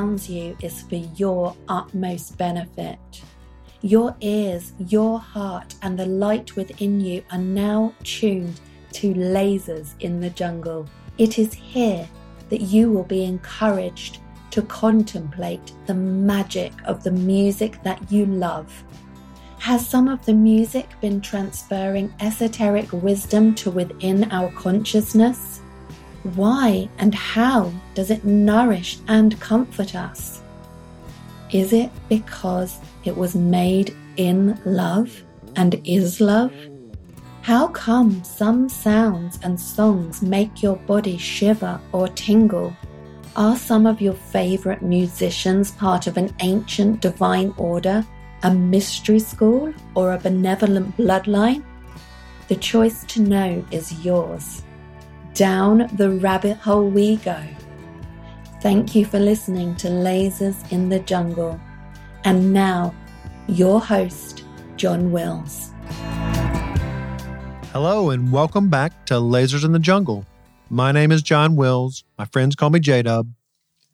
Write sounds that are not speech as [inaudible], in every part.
surrounds you is for your utmost benefit. Your ears, your heart, and the light within you are now tuned to lasers in the jungle. It is here that you will be encouraged to contemplate the magic of the music that you love. Has some of the music been transferring esoteric wisdom to within our consciousness? Why and how does it nourish and comfort us? Is it because it was made in love and is love? How come some sounds and songs make your body shiver or tingle? Are some of your favorite musicians part of an ancient divine order, a mystery school, or a benevolent bloodline? The choice to know is yours. Down the rabbit hole we go. Thank you for listening to Lasers in the Jungle. And now, your host, John Wills. Hello, and welcome back to Lasers in the Jungle. My name is John Wills. My friends call me J Dub.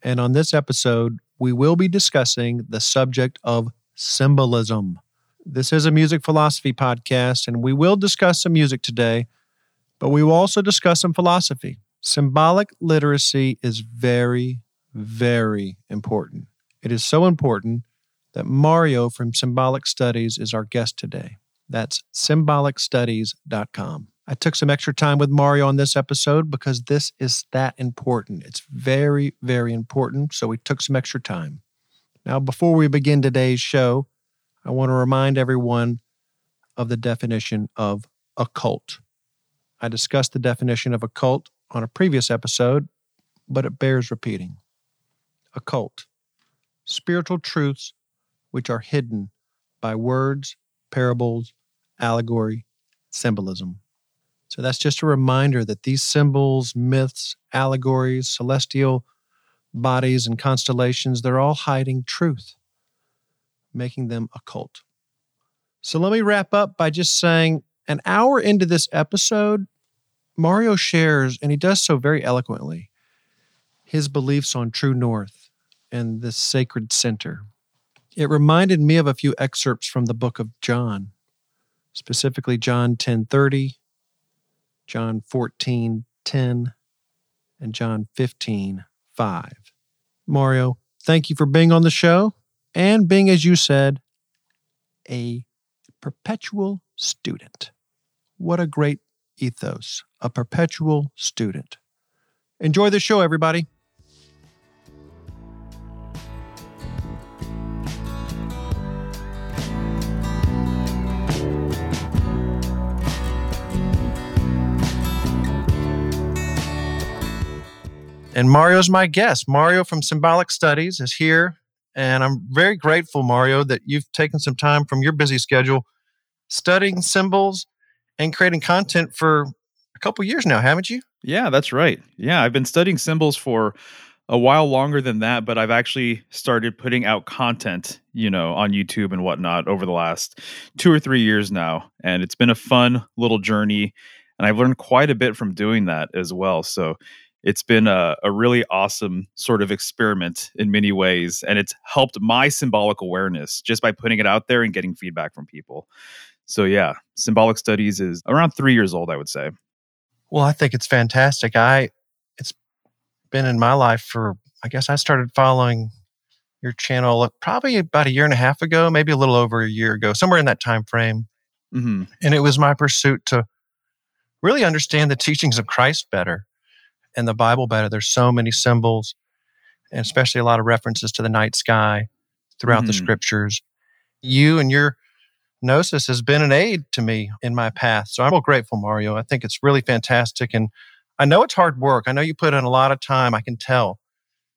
And on this episode, we will be discussing the subject of symbolism. This is a music philosophy podcast, and we will discuss some music today, but we will also discuss some philosophy. Symbolic literacy is very, very important. It is so important that Mario from Symbolic Studies is our guest today. That's symbolicstudies.com. I took some extra time with Mario on this episode because this is that important. It's very, very important. So we took some extra time. Now, before we begin today's show, I want to remind everyone of the definition of occult. cult. I discussed the definition of occult on a previous episode, but it bears repeating. Occult, spiritual truths which are hidden by words, parables, allegory, symbolism. So that's just a reminder that these symbols, myths, allegories, celestial bodies, and constellations, they're all hiding truth, making them occult. So let me wrap up by just saying an hour into this episode, Mario shares, and he does so very eloquently, his beliefs on True North and the sacred center. It reminded me of a few excerpts from the book of John, specifically John 10:30, John 14:10, and John 15:5. Mario, thank you for being on the show and being as you said a perpetual student. What a great ethos, a perpetual student. Enjoy the show everybody. And Mario's my guest. Mario from Symbolic Studies is here. And I'm very grateful, Mario, that you've taken some time from your busy schedule studying symbols and creating content for a couple years now, haven't you? Yeah, that's right. Yeah, I've been studying symbols for a while longer than that, but I've actually started putting out content, you know, on YouTube and whatnot over the last two or three years now. And it's been a fun little journey. And I've learned quite a bit from doing that as well. So it's been a, a really awesome sort of experiment in many ways and it's helped my symbolic awareness just by putting it out there and getting feedback from people so yeah symbolic studies is around three years old i would say well i think it's fantastic i it's been in my life for i guess i started following your channel probably about a year and a half ago maybe a little over a year ago somewhere in that time frame mm-hmm. and it was my pursuit to really understand the teachings of christ better and the Bible better. There's so many symbols, and especially a lot of references to the night sky throughout mm-hmm. the scriptures. You and your gnosis has been an aid to me in my path. So I'm well grateful, Mario. I think it's really fantastic. And I know it's hard work. I know you put in a lot of time. I can tell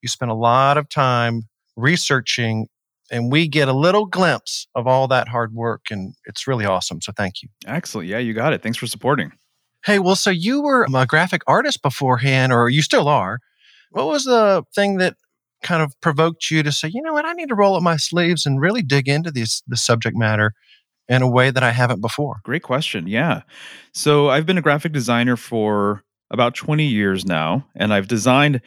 you spend a lot of time researching and we get a little glimpse of all that hard work and it's really awesome so thank you excellent yeah you got it thanks for supporting Hey, well, so you were a graphic artist beforehand, or you still are. What was the thing that kind of provoked you to say, you know what, I need to roll up my sleeves and really dig into this the subject matter in a way that I haven't before? Great question. Yeah. So I've been a graphic designer for about 20 years now, and I've designed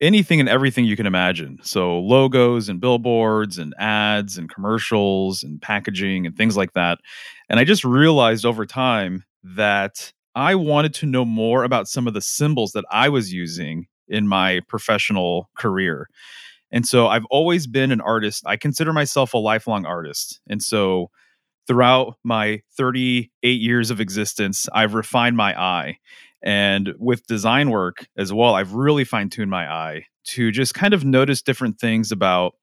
anything and everything you can imagine. So logos and billboards and ads and commercials and packaging and things like that. And I just realized over time that I wanted to know more about some of the symbols that I was using in my professional career. And so I've always been an artist. I consider myself a lifelong artist. And so throughout my 38 years of existence, I've refined my eye. And with design work as well, I've really fine tuned my eye to just kind of notice different things about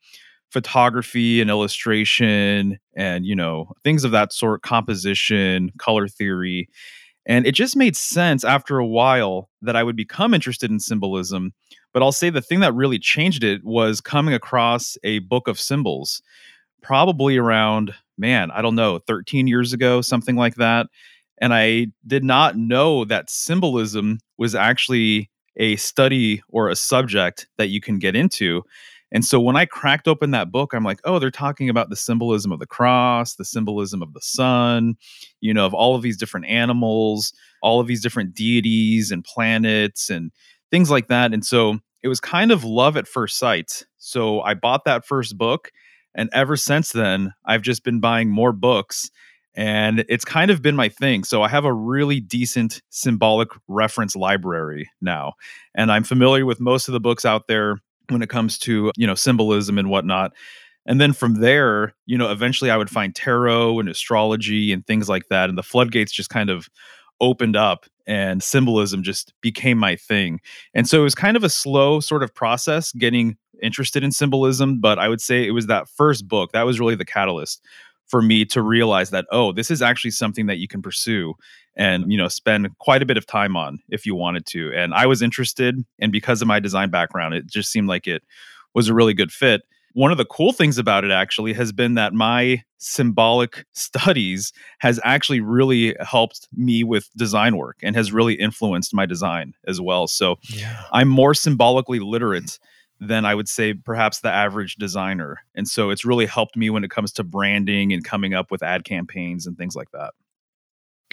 photography and illustration and, you know, things of that sort, composition, color theory. And it just made sense after a while that I would become interested in symbolism. But I'll say the thing that really changed it was coming across a book of symbols, probably around, man, I don't know, 13 years ago, something like that. And I did not know that symbolism was actually a study or a subject that you can get into. And so when I cracked open that book, I'm like, oh, they're talking about the symbolism of the cross, the symbolism of the sun, you know, of all of these different animals, all of these different deities and planets and things like that. And so it was kind of love at first sight. So I bought that first book. And ever since then, I've just been buying more books and it's kind of been my thing. So I have a really decent symbolic reference library now, and I'm familiar with most of the books out there when it comes to you know symbolism and whatnot. And then from there, you know, eventually I would find tarot and astrology and things like that, and the floodgates just kind of opened up and symbolism just became my thing. And so it was kind of a slow sort of process getting interested in symbolism, but I would say it was that first book that was really the catalyst for me to realize that oh this is actually something that you can pursue and you know spend quite a bit of time on if you wanted to. And i was interested and because of my design background it just seemed like it was a really good fit. One of the cool things about it actually has been that my symbolic studies has actually really helped me with design work and has really influenced my design as well. So yeah. i'm more symbolically literate than I would say perhaps the average designer. And so it's really helped me when it comes to branding and coming up with ad campaigns and things like that.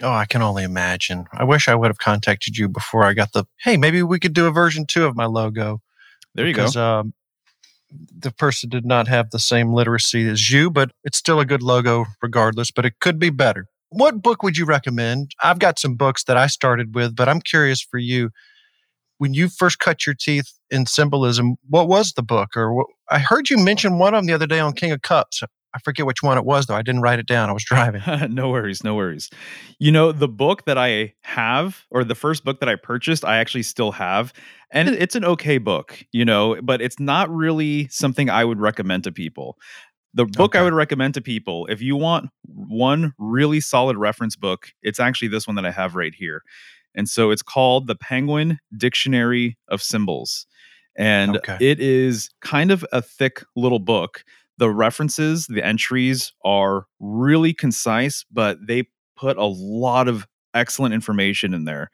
Oh, I can only imagine. I wish I would have contacted you before I got the, hey, maybe we could do a version two of my logo. There you because, go. Um, the person did not have the same literacy as you, but it's still a good logo regardless, but it could be better. What book would you recommend? I've got some books that I started with, but I'm curious for you when you first cut your teeth in symbolism, what was the book? Or what, I heard you mention one of them the other day on King of Cups. I forget which one it was though. I didn't write it down. I was driving. [laughs] no worries, no worries. You know, the book that I have, or the first book that I purchased, I actually still have. And hmm. it's an okay book, you know, but it's not really something I would recommend to people. The book okay. I would recommend to people, if you want one really solid reference book, it's actually this one that I have right here. And so it's called the Penguin Dictionary of Symbols. And okay. it is kind of a thick little book. The references, the entries are really concise, but they put a lot of excellent information in there.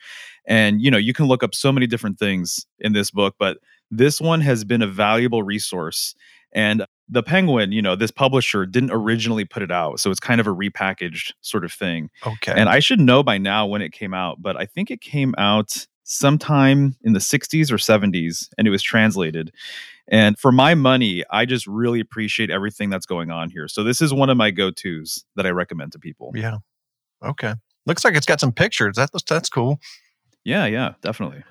And you know, you can look up so many different things in this book, but this one has been a valuable resource. And the Penguin, you know, this publisher didn't originally put it out. So it's kind of a repackaged sort of thing. Okay. And I should know by now when it came out, but I think it came out sometime in the 60s or 70s and it was translated. And for my money, I just really appreciate everything that's going on here. So this is one of my go-tos that I recommend to people. Yeah. Okay. Looks like it's got some pictures. That's that's cool. Yeah, yeah, definitely.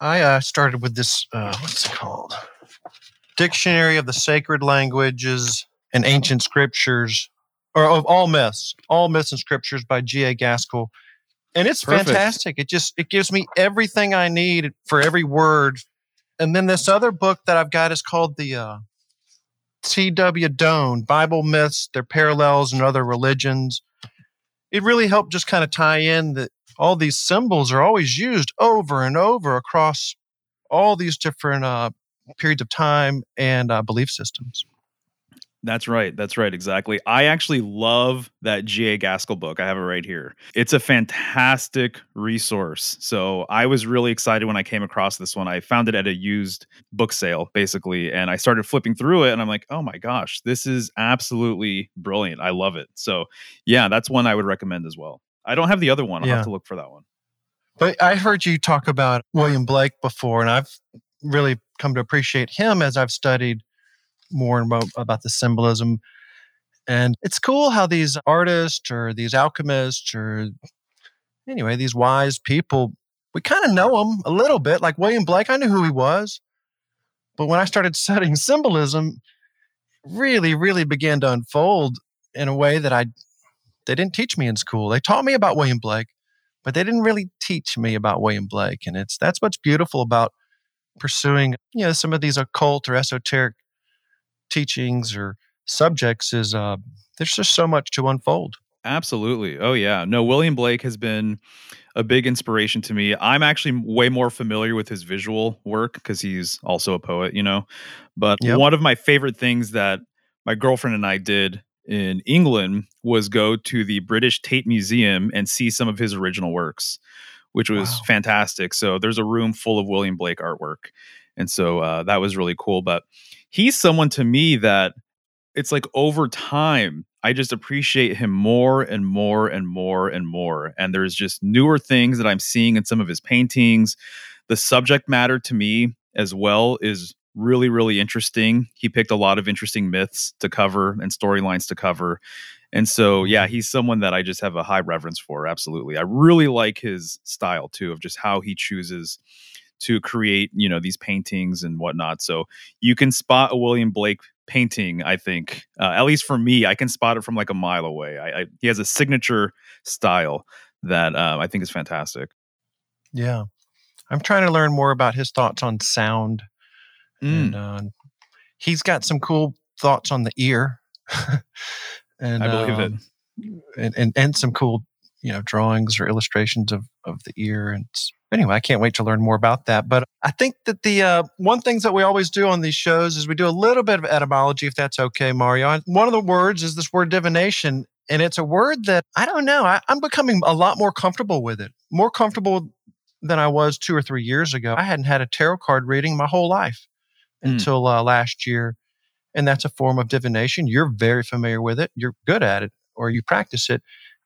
I uh, started with this. Uh, what's it called? Dictionary of the Sacred Languages and Ancient Scriptures, or of all myths, all myths and scriptures by G.A. Gaskell. And it's Perfect. fantastic. It just it gives me everything I need for every word. And then this other book that I've got is called the uh, T.W. Doane Bible Myths, Their Parallels, and Other Religions. It really helped just kind of tie in that all these symbols are always used over and over across all these different uh, periods of time and uh, belief systems. That's right. That's right. Exactly. I actually love that G.A. Gaskell book. I have it right here. It's a fantastic resource. So I was really excited when I came across this one. I found it at a used book sale, basically, and I started flipping through it and I'm like, oh my gosh, this is absolutely brilliant. I love it. So yeah, that's one I would recommend as well. I don't have the other one. I'll yeah. have to look for that one. But I heard you talk about William Blake before, and I've really come to appreciate him as I've studied more and more about the symbolism. And it's cool how these artists or these alchemists or anyway, these wise people, we kind of know them a little bit. Like William Blake, I knew who he was. But when I started [laughs] studying symbolism, really, really began to unfold in a way that I they didn't teach me in school. They taught me about William Blake, but they didn't really teach me about William Blake. And it's that's what's beautiful about pursuing, you know, some of these occult or esoteric teachings or subjects is uh, there's just so much to unfold. Absolutely. Oh yeah. No, William Blake has been a big inspiration to me. I'm actually way more familiar with his visual work because he's also a poet, you know. But yep. one of my favorite things that my girlfriend and I did in England was go to the British Tate Museum and see some of his original works, which was wow. fantastic. So there's a room full of William Blake artwork. And so uh, that was really cool. But he's someone to me that it's like over time, I just appreciate him more and more and more and more. And there's just newer things that I'm seeing in some of his paintings. The subject matter to me as well is really, really interesting. He picked a lot of interesting myths to cover and storylines to cover. And so, yeah, he's someone that I just have a high reverence for. Absolutely. I really like his style too, of just how he chooses to create, you know, these paintings and whatnot. So you can spot a William Blake painting, I think, uh, at least for me, I can spot it from like a mile away. I, I he has a signature style that uh, I think is fantastic. Yeah. I'm trying to learn more about his thoughts on sound Mm. And uh, he's got some cool thoughts on the ear. [laughs] and I believe um, it. And, and, and some cool, you know, drawings or illustrations of, of the ear. And anyway, I can't wait to learn more about that. But I think that the uh, one things that we always do on these shows is we do a little bit of etymology, if that's okay, Mario. One of the words is this word divination. And it's a word that I don't know. I, I'm becoming a lot more comfortable with it, more comfortable than I was two or three years ago. I hadn't had a tarot card reading my whole life. Mm. until uh, last year. And that's a form of divination. You're very familiar with it. You're good at it or you practice it.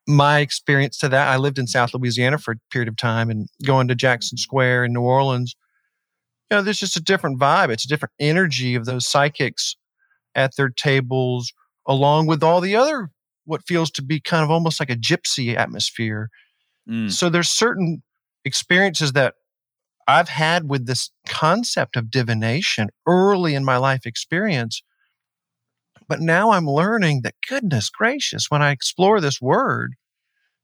My experience to that, I lived in South Louisiana for a period of time and going to Jackson Square in New Orleans, you know, there's just a different vibe. It's a different energy of those psychics at their tables, along with all the other, what feels to be kind of almost like a gypsy atmosphere. Mm. So there's certain experiences that I've had with this concept of divination early in my life experience. But now I'm learning that, goodness gracious, when I explore this word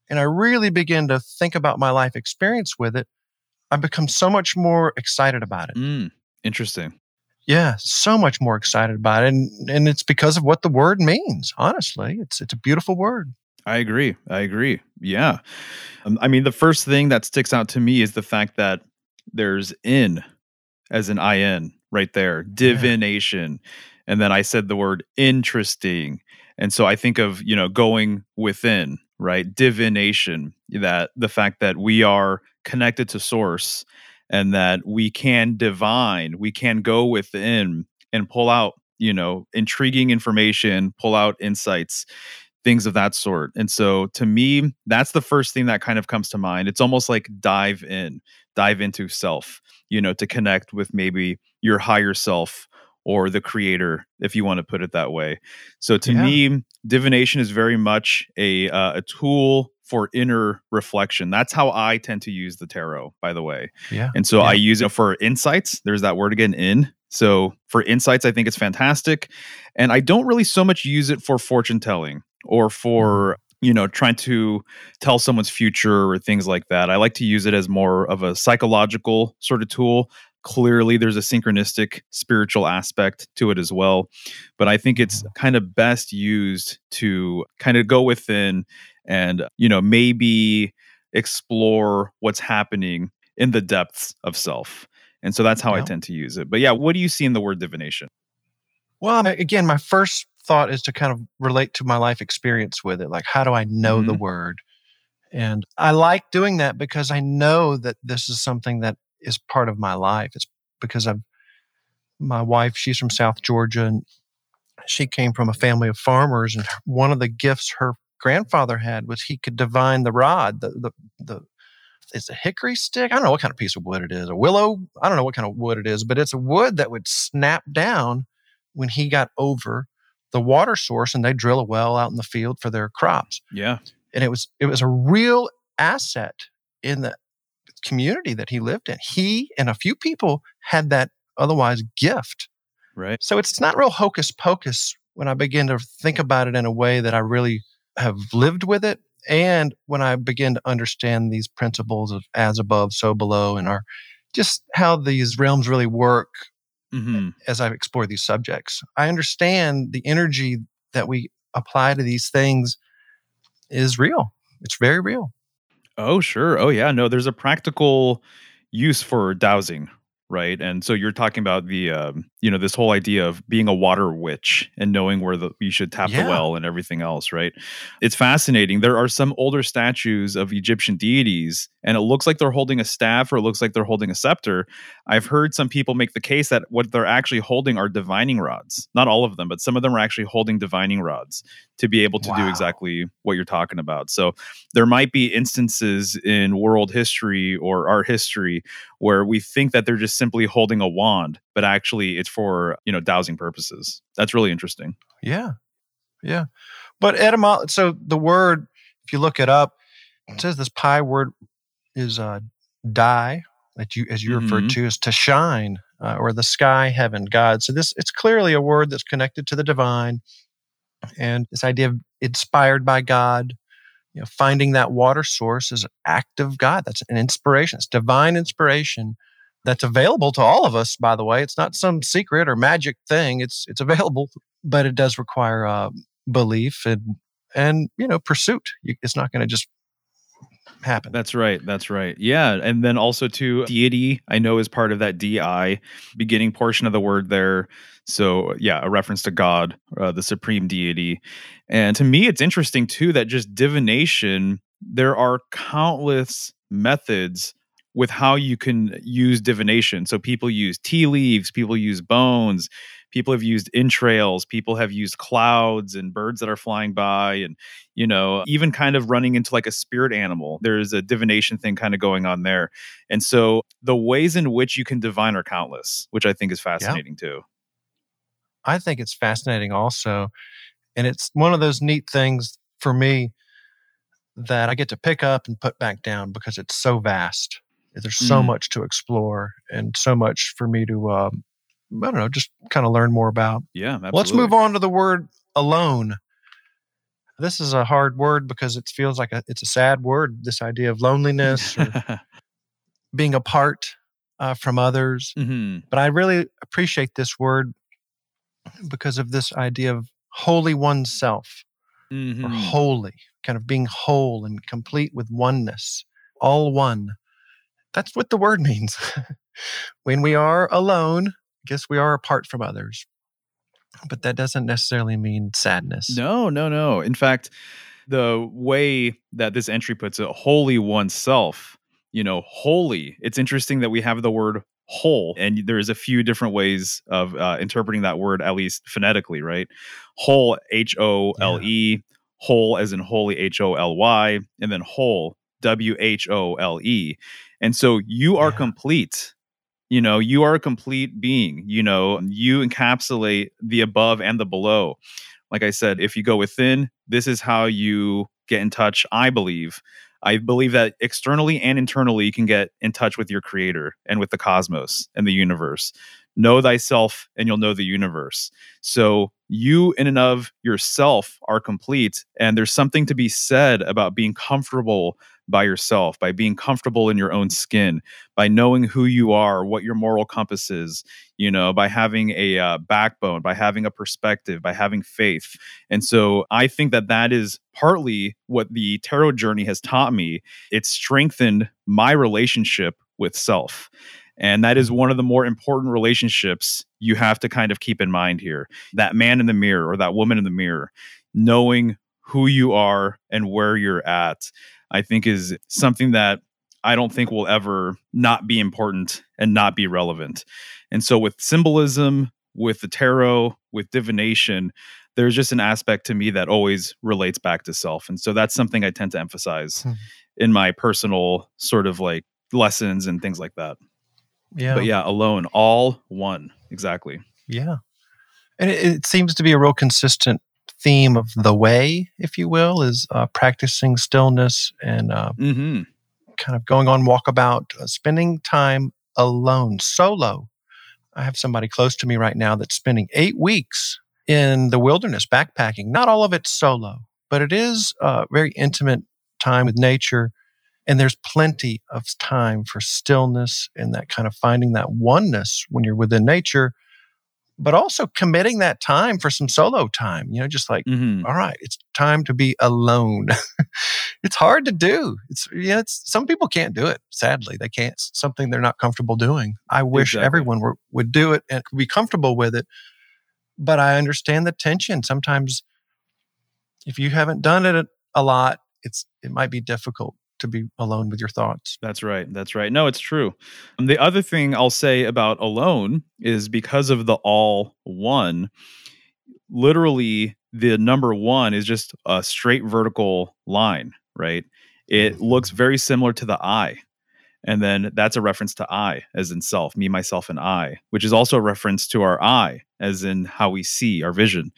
and I really begin to think about my life experience with it, I become so much more excited about it. Mm, interesting. Yeah, so much more excited about it. And, and it's because of what the word means, honestly. It's, it's a beautiful word. I agree. I agree. Yeah. Um, I mean, the first thing that sticks out to me is the fact that there's in as an in right there divination yeah. And then i said the word interesting. And so i think of you know going within right? Divination that the fact that we are connected to source and that we can divine we can go within and pull out you know intriguing information pull out insights things of that sort. And so to me that's the first thing that kind of comes to mind. It's almost like dive in dive into self, you know, to connect with maybe your higher self or the creator, if you want to put it that way. So to yeah. me, divination is very much a uh, a tool for inner reflection. That's how I tend to use the tarot, by the way. Yeah. And so yeah. I use it for insights. There's that word again, in. So for insights, I think it's fantastic. And I don't really so much use it for fortune telling or for you know trying to tell someone's future or things like that i like to use it as more of a psychological sort of tool clearly there's a synchronistic spiritual aspect to it as well but i think it's mm-hmm. kind of best used to kind of go within and you know maybe explore what's happening in the depths of self and so that's how yeah. i tend to use it but yeah what do you see in the word divination well again my first thought is to kind of relate to my life experience with it. Like, how do I know mm-hmm. the word? And I like doing that because I know that this is something that is part of my life. It's because I've, my wife, she's from South Georgia and she came from a family of farmers. And one of the gifts her grandfather had was he could divine the rod, the, the, the it's a hickory stick. I don't know what kind of piece of wood it is. A willow. I don't know what kind of wood it is, but it's a wood that would snap down when he got over the water source and they drill a well out in the field for their crops. Yeah. And it was it was a real asset in the community that he lived in. He and a few people had that otherwise gift. Right. So it's not real hocus pocus when I begin to think about it in a way that I really have lived with it. And when I begin to understand these principles of as above, so below, and our just how these realms really work hmm as I explore these subjects, I understand the energy that we apply to these things is real. It's very real. Oh, sure. Oh, yeah. No, there's a practical use for dowsing, right? And so you're talking about the, um, you know, this whole idea of being a water witch and knowing where the you should tap Yeah. the well and everything else, right? It's fascinating. There are some older statues of Egyptian deities, and it looks like they're holding a staff or it looks like they're holding a scepter. I've heard some people make the case that what they're actually holding are divining rods. Not all of them, but some of them are actually holding divining rods to be able to do exactly what you're talking about. So there might be instances in world history or art history where we think that they're just simply holding a wand, but actually it's for, you know, dowsing purposes. That's really interesting. Yeah. Yeah. But etymology, so the word, if you look it up, it says this PIE word is uh, die, that you, as you referred Mhm. to, is to shine uh, or the sky, heaven, God. So this, it's clearly a word that's connected to the divine and this idea of inspired by God. You know, finding that water source is an act of God. That's an inspiration. It's divine inspiration that's available to all of us. By the way, it's not some secret or magic thing. It's it's available, but it does require uh, belief and and you know pursuit. You, it's not going to just happen. That's right. That's right. Yeah. And then also to deity, I know is part of that DI beginning portion of the word there. So, yeah, a reference to God, uh, the supreme deity. And to me, it's interesting too that just divination, there are countless methods with how you can use divination. So, people use tea leaves, people use bones, people have used entrails, people have used clouds and birds that are flying by, and you know, even kind of running into like a spirit animal. There's a divination thing kind of going on there. And so the ways in which you can divine are countless, which I think is fascinating too. I think it's fascinating also. And it's one of those neat things for me that I get to pick up and put back down because it's so vast. There's so Mm. much to explore and so much for me to, um, I don't know, just kind of learn more about. Yeah. Absolutely. Let's move on to the word alone. This is a hard word because it feels like a, it's a sad word. This idea of loneliness or [laughs] being apart uh, from others. hmm But I really appreciate this word because of this idea of holy oneself or hmm holy, kind of being whole and complete with oneness, all one. That's what the word [laughs] means. when we are alone, I guess we are apart from others. But that doesn't necessarily mean sadness. No, no, no. In fact, the way that this entry puts it, holy oneself, you know, holy. It's interesting that we have the word whole, and there's a few different ways of uh, interpreting that word, at least phonetically, right? Whole, H O L E, whole as in holy, H O L Y, and then whole, W H O L E. And so you are Yeah. complete you know you are a complete being you know you encapsulate the above and the below. Like i said if you go within this is how you get in touch i believe. I believe that externally and internally you can get in touch with your creator and with the cosmos and the universe. Know thyself and you'll know the universe. So you in and of yourself are complete and there's something to be said about being comfortable by yourself by being comfortable in your own skin by knowing who you are, what your moral compass is, you know, by having a uh, backbone, by having a perspective, by having faith. And so I think that that is partly what the tarot journey has taught me. It's strengthened my relationship with self. And that is one of the more important relationships you have to kind of keep in mind here. That man in the mirror or that woman in the mirror, knowing who you are and where you're at, I think is something that I don't think will ever not be important and not be relevant. And so, with symbolism, with the tarot, with divination, there's just an aspect to me that always relates back to self. And so, that's something I tend to emphasize. Hmm. in my personal sort of like lessons and things like that. Yeah. But yeah, alone, all one. Exactly. Yeah. And it, it seems to be a real consistent theme of the way, if you will, is uh, practicing stillness and uh, Mm-hmm. kind of going on walkabout, uh, spending time alone, solo. I have somebody close to me right now that's spending eight weeks in the wilderness backpacking. Not all of it solo, but it is uh, very intimate time with nature. And there's plenty of time for stillness and that kind of finding that oneness when you're within nature, but also committing that time for some solo time, you know, just like Mm-hmm. all right, it's time to be alone. [laughs] it's hard to do. It's yeah, it's some people can't do it. Sadly, they can't. It's something they're not comfortable doing. I wish Exactly. everyone were, would do it and be comfortable with it. But I understand the tension. Sometimes, if you haven't done it a lot, it's it might be difficult to be alone with your thoughts. That's right. That's right. No, it's true. Um, the other thing I'll say about alone is because of the all one, literally the number one is just a straight vertical line, right? It looks very similar to the I. And then that's a reference to I, as in self, me, myself, and I, which is also a reference to our eye, as in how we see our vision.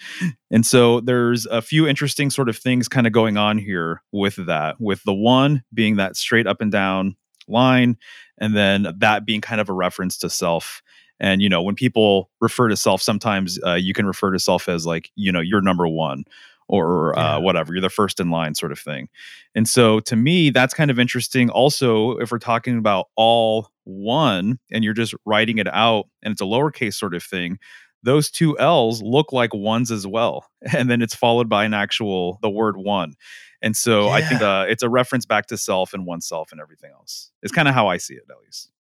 And so there's a few interesting sort of things kind of going on here with that, with the one being that straight up and down line, and then that being kind of a reference to self. And, you know, when people refer to self, sometimes uh, you can refer to self as like, you know, you're number one or Yeah. uh, whatever, you're the first in line sort of thing. And so to me, that's kind of interesting. Also, if we're talking about all one and you're just writing it out and it's a lowercase sort of thing, those two L's look like ones as well. [laughs] And then it's followed by an actual, the word one. And so I think uh, it's a reference back to self and oneself and everything else. It's kind of how I see it, at least.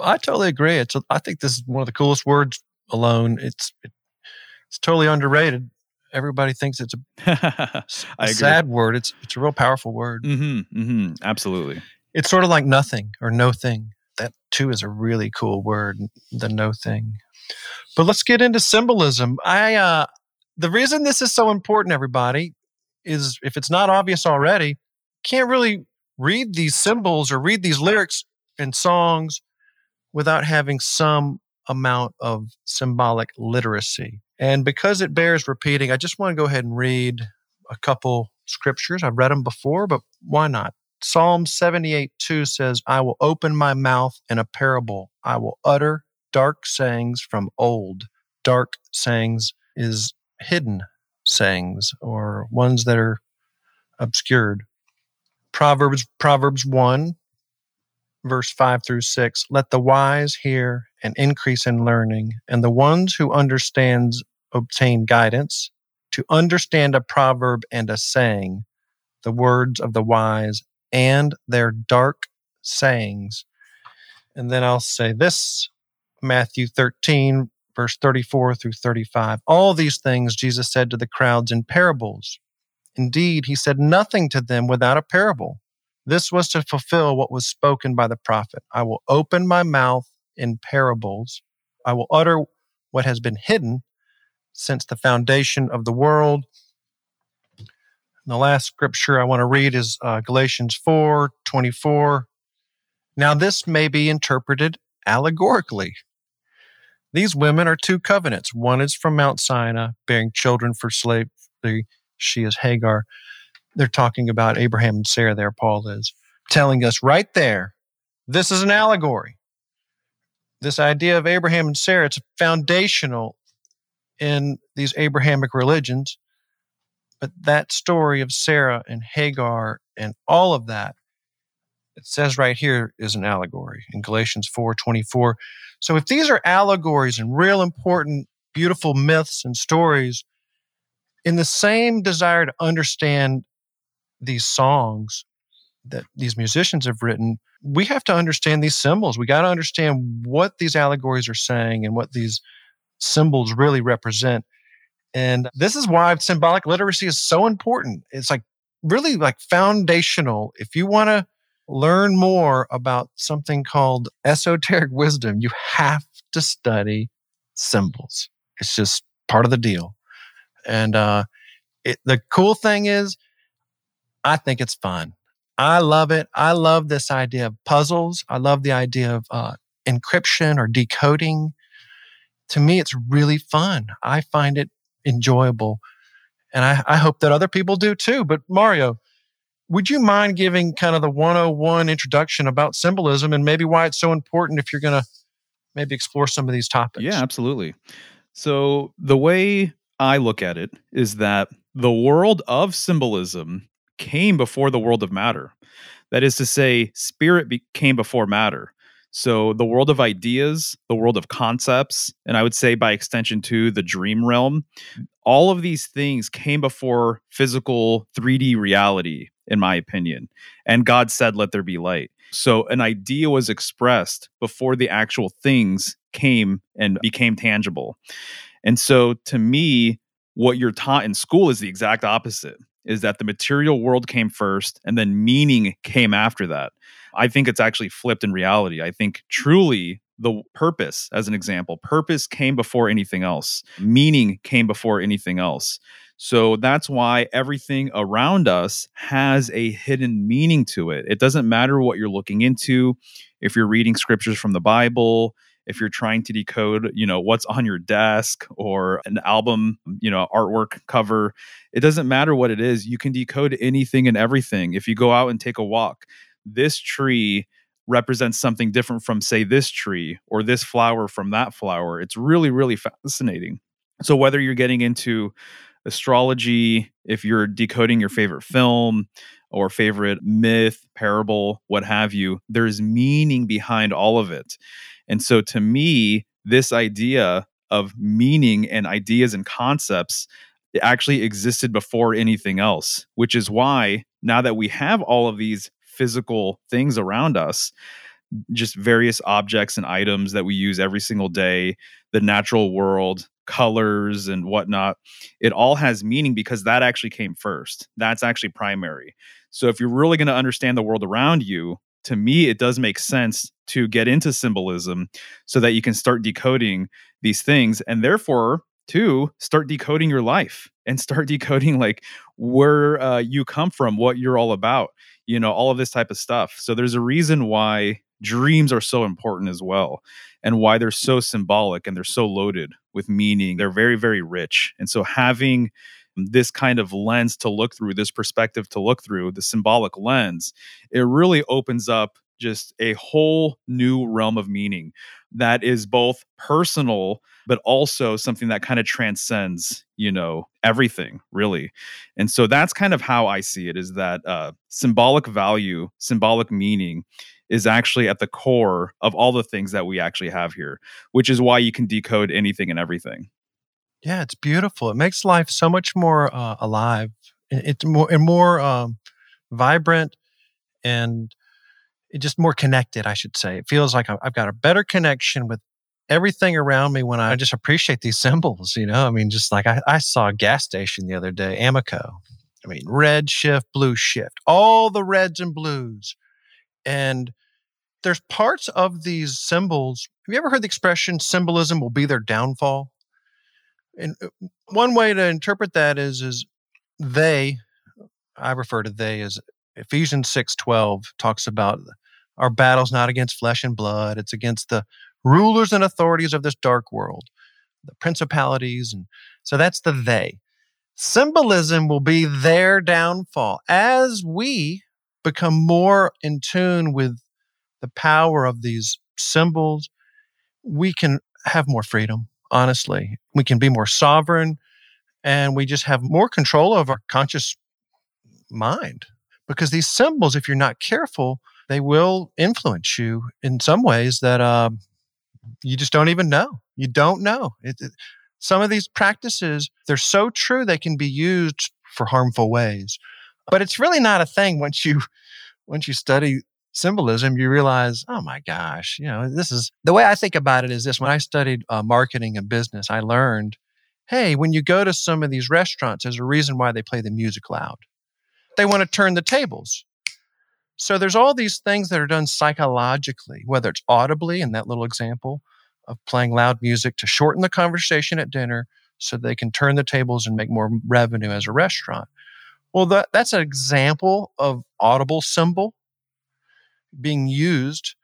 I totally agree. It's I think this is one of the coolest words. Alone. It's it's totally underrated. Everybody thinks it's a, [laughs] I a agree. sad word. It's it's a real powerful word. Mm-hmm, mm-hmm, absolutely. It's sort of like nothing or no thing. Too is a really cool word, the no thing. But let's get into symbolism. I uh the reason this is so important, everybody, is if it's not obvious already, can't really read these symbols or read these lyrics in songs without having some amount of symbolic literacy. And because it bears repeating, I just want to go ahead and read a couple scriptures. I've read them before, but why not? Psalm 78 2 says, I will open my mouth in a parable. I will utter dark sayings from old. Dark sayings is hidden sayings or ones that are obscured. Proverbs, Proverbs 1, verse 5 through 6 Let the wise hear and increase in learning, and the ones who understands obtain guidance. To understand a proverb and a saying, the words of the wise and their dark sayings. And then I'll say this Matthew 13, verse 34 through 35. All these things Jesus said to the crowds in parables. Indeed, he said nothing to them without a parable. This was to fulfill what was spoken by the prophet I will open my mouth in parables, I will utter what has been hidden since the foundation of the world. The last scripture I want to read is uh, Galatians 4 24. Now, this may be interpreted allegorically. These women are two covenants. One is from Mount Sinai, bearing children for slavery. She is Hagar. They're talking about Abraham and Sarah there, Paul is telling us right there this is an allegory. This idea of Abraham and Sarah, it's foundational in these Abrahamic religions. But that story of Sarah and Hagar and all of that, it says right here is an allegory in Galatians 4 24. So if these are allegories and real important, beautiful myths and stories, in the same desire to understand these songs that these musicians have written, we have to understand these symbols. We got to understand what these allegories are saying and what these symbols really represent. And this is why symbolic literacy is so important. It's like really like foundational. If you want to learn more about something called esoteric wisdom, you have to study symbols. It's just part of the deal. And uh, it, the cool thing is, I think it's fun. I love it. I love this idea of puzzles. I love the idea of uh, encryption or decoding. To me, it's really fun. I find it enjoyable. And I, I hope that other people do too. But Mario, would you mind giving kind of the 101 introduction about symbolism and maybe why it's so important if you're going to maybe explore some of these topics? Yeah, absolutely. So, the way I look at it is that the world of symbolism came before the world of matter. That is to say, spirit be- came before matter. So the world of ideas, the world of concepts, and I would say by extension to the dream realm, all of these things came before physical 3D reality, in my opinion. And God said, Let there be light. So an idea was expressed before the actual things came and became tangible. And so to me, what you're taught in school is the exact opposite is that the material world came first and then meaning came after that. I think it's actually flipped in reality. I think truly the purpose, as an example, purpose came before anything else, meaning came before anything else. So that's why everything around us has a hidden meaning to it. It doesn't matter what you're looking into. If you're reading scriptures from the Bible, if you're trying to decode, you know, what's on your desk or an album, you know, artwork cover, it doesn't matter what it is. You can decode anything and everything. If you go out and take a walk, this tree represents something different from say this tree or this flower from that flower. It's really really fascinating. So whether you're getting into astrology, if you're decoding your favorite film or favorite myth, parable, what have you, there's meaning behind all of it. And so to me, this idea of meaning and ideas and concepts actually existed before anything else, which is why now that we have all of these physical things around us, just various objects and items that we use every single day, the natural world, colors and whatnot, it all has meaning because that actually came first. That's actually primary. So if you're really going to understand the world around you, to me, it does make sense to get into symbolism so that you can start decoding these things and therefore, to start decoding your life and start [laughs] decoding like where uh, you come from, what you're all about, you know, all of this type of stuff. So there's a reason why dreams are so important as well and why they're so symbolic and they're so loaded with meaning. They're very, very rich. And so having this kind of lens to look through, this perspective to look through, the symbolic lens, it really opens up just a whole new realm of meaning that is both personal but also something that kind of transcends you know everything really and so that's kind of how i see it is that uh, symbolic value symbolic meaning is actually at the core of all the things that we actually have here which is why you can decode anything and everything yeah, it's beautiful. It makes life so much more uh, alive. It's more and more um, vibrant, and just more connected. I should say. It feels like I've got a better connection with everything around me when I just appreciate these [laughs] symbols. You know, I mean, just like I, I saw a gas station the other day, Amoco. I mean, red shift, blue shift, all the reds and blues, and there's parts of these symbols. Have you ever heard the expression "symbolism will be their downfall"? And uh, one way to interpret that is is they I refer to they as Ephesians 6:12 talks about our battle's not against flesh and blood, it's against the rulers and authorities of this dark world, the principalities and so that's the they. Symbolism will be their downfall as we become more in tune with the power of these symbols, we can have more freedom honestly. We can be more sovereign and we just have more control of our conscious mind. Because these symbols, if you're not careful, they will influence you in some ways that uh, you just don't even know. You don't know. It, it, some of these practices, they're so true they can be used for harmful ways. But it's really not a thing once you once you study symbolism, you realize, oh my gosh, you know, this is the way I think about it is this. When I studied uh, marketing and business, I learned, hey, when you go to some of these restaurants, there's a reason why they play the music loud. They want to turn the tables. So there's all these things that are done psychologically, whether it's audibly in that little example of playing loud music to shorten the conversation at dinner so they can turn the tables and make more revenue as a restaurant. Well, that, that's an example of audible symbol being used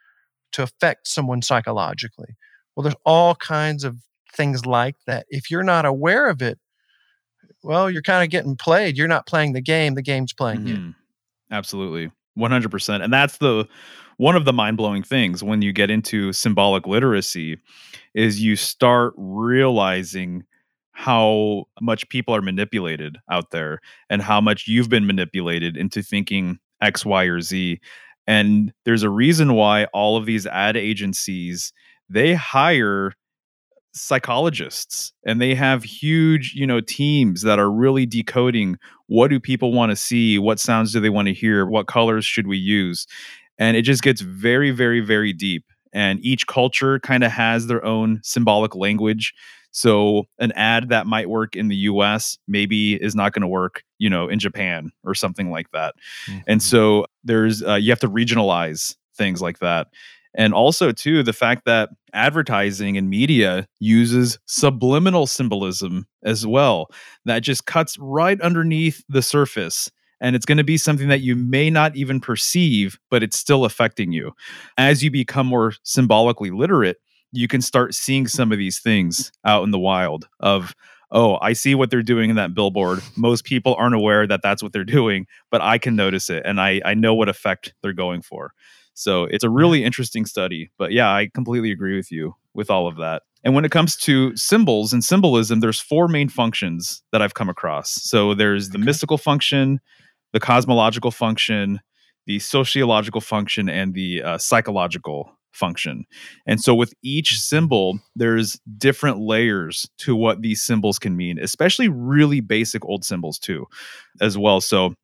to affect someone psychologically. Well, there's all kinds of things like that. If you're not aware of it, well, you're kind of getting played. You're not playing the game, the game's playing mm-hmm. you. Absolutely. 100%. And that's the one of the mind-blowing things when you get into symbolic literacy is you start realizing how much people are manipulated out there and how much you've been manipulated into thinking X, Y, or Z. And there's a reason why all of these ad agencies they hire psychologists and they have huge you know teams that are really decoding what do people want to see what sounds do they want to hear what colors should we use and it just gets very very very deep and each culture kind of has their own symbolic language so an ad that might work in the US maybe is not going to work, you know, in Japan or something like that. Mm-hmm. And so there's uh, you have to regionalize things like that and also too the fact that advertising and media uses subliminal symbolism as well. That just cuts right underneath the surface and it's going to be something that you may not even perceive but it's still affecting you. As you become more symbolically literate you can start seeing some of these things out in the wild of oh i see what they're doing in that billboard. Most people aren't aware that that's what they're doing but i can notice it and i i know what effect they're going for so it's a really interesting study. But yeah, I completely agree with you with all of that. And when it comes to symbols and symbolism, there's four main functions that I've come across. So there's the okay. mystical function, the cosmological function, the sociological function, and the uh, psychological function. And so with each symbol, there's different layers to what these symbols can mean, especially really basic old symbols too, as well. So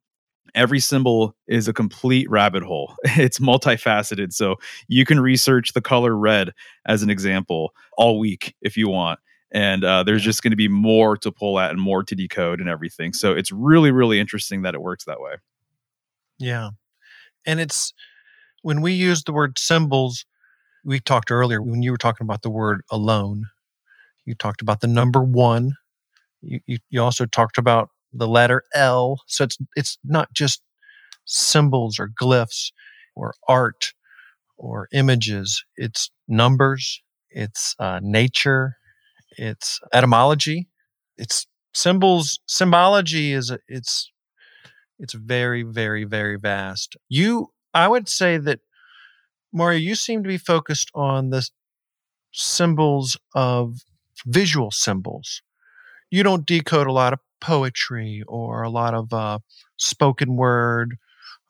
every symbol is a complete rabbit hole. [laughs] It's multifaceted. So you can research the color red as an example all week if you want. And uh, there's just going to be more to pull at and more to decode and everything. So it's really, really interesting that it works that way. Yeah. And it's when we use the word symbols, we talked earlier when you were talking about the word alone, you talked about the number one. You, you, you also talked about the letter L. So it's it's not just symbols or glyphs or art or images. It's numbers. It's uh, nature. It's etymology. It's symbols. Symbology is it's it's very very very vast. You, I would say that Mario, you seem to be focused on the symbols of visual symbols. You don't decode a lot of poetry or a lot of uh, spoken word.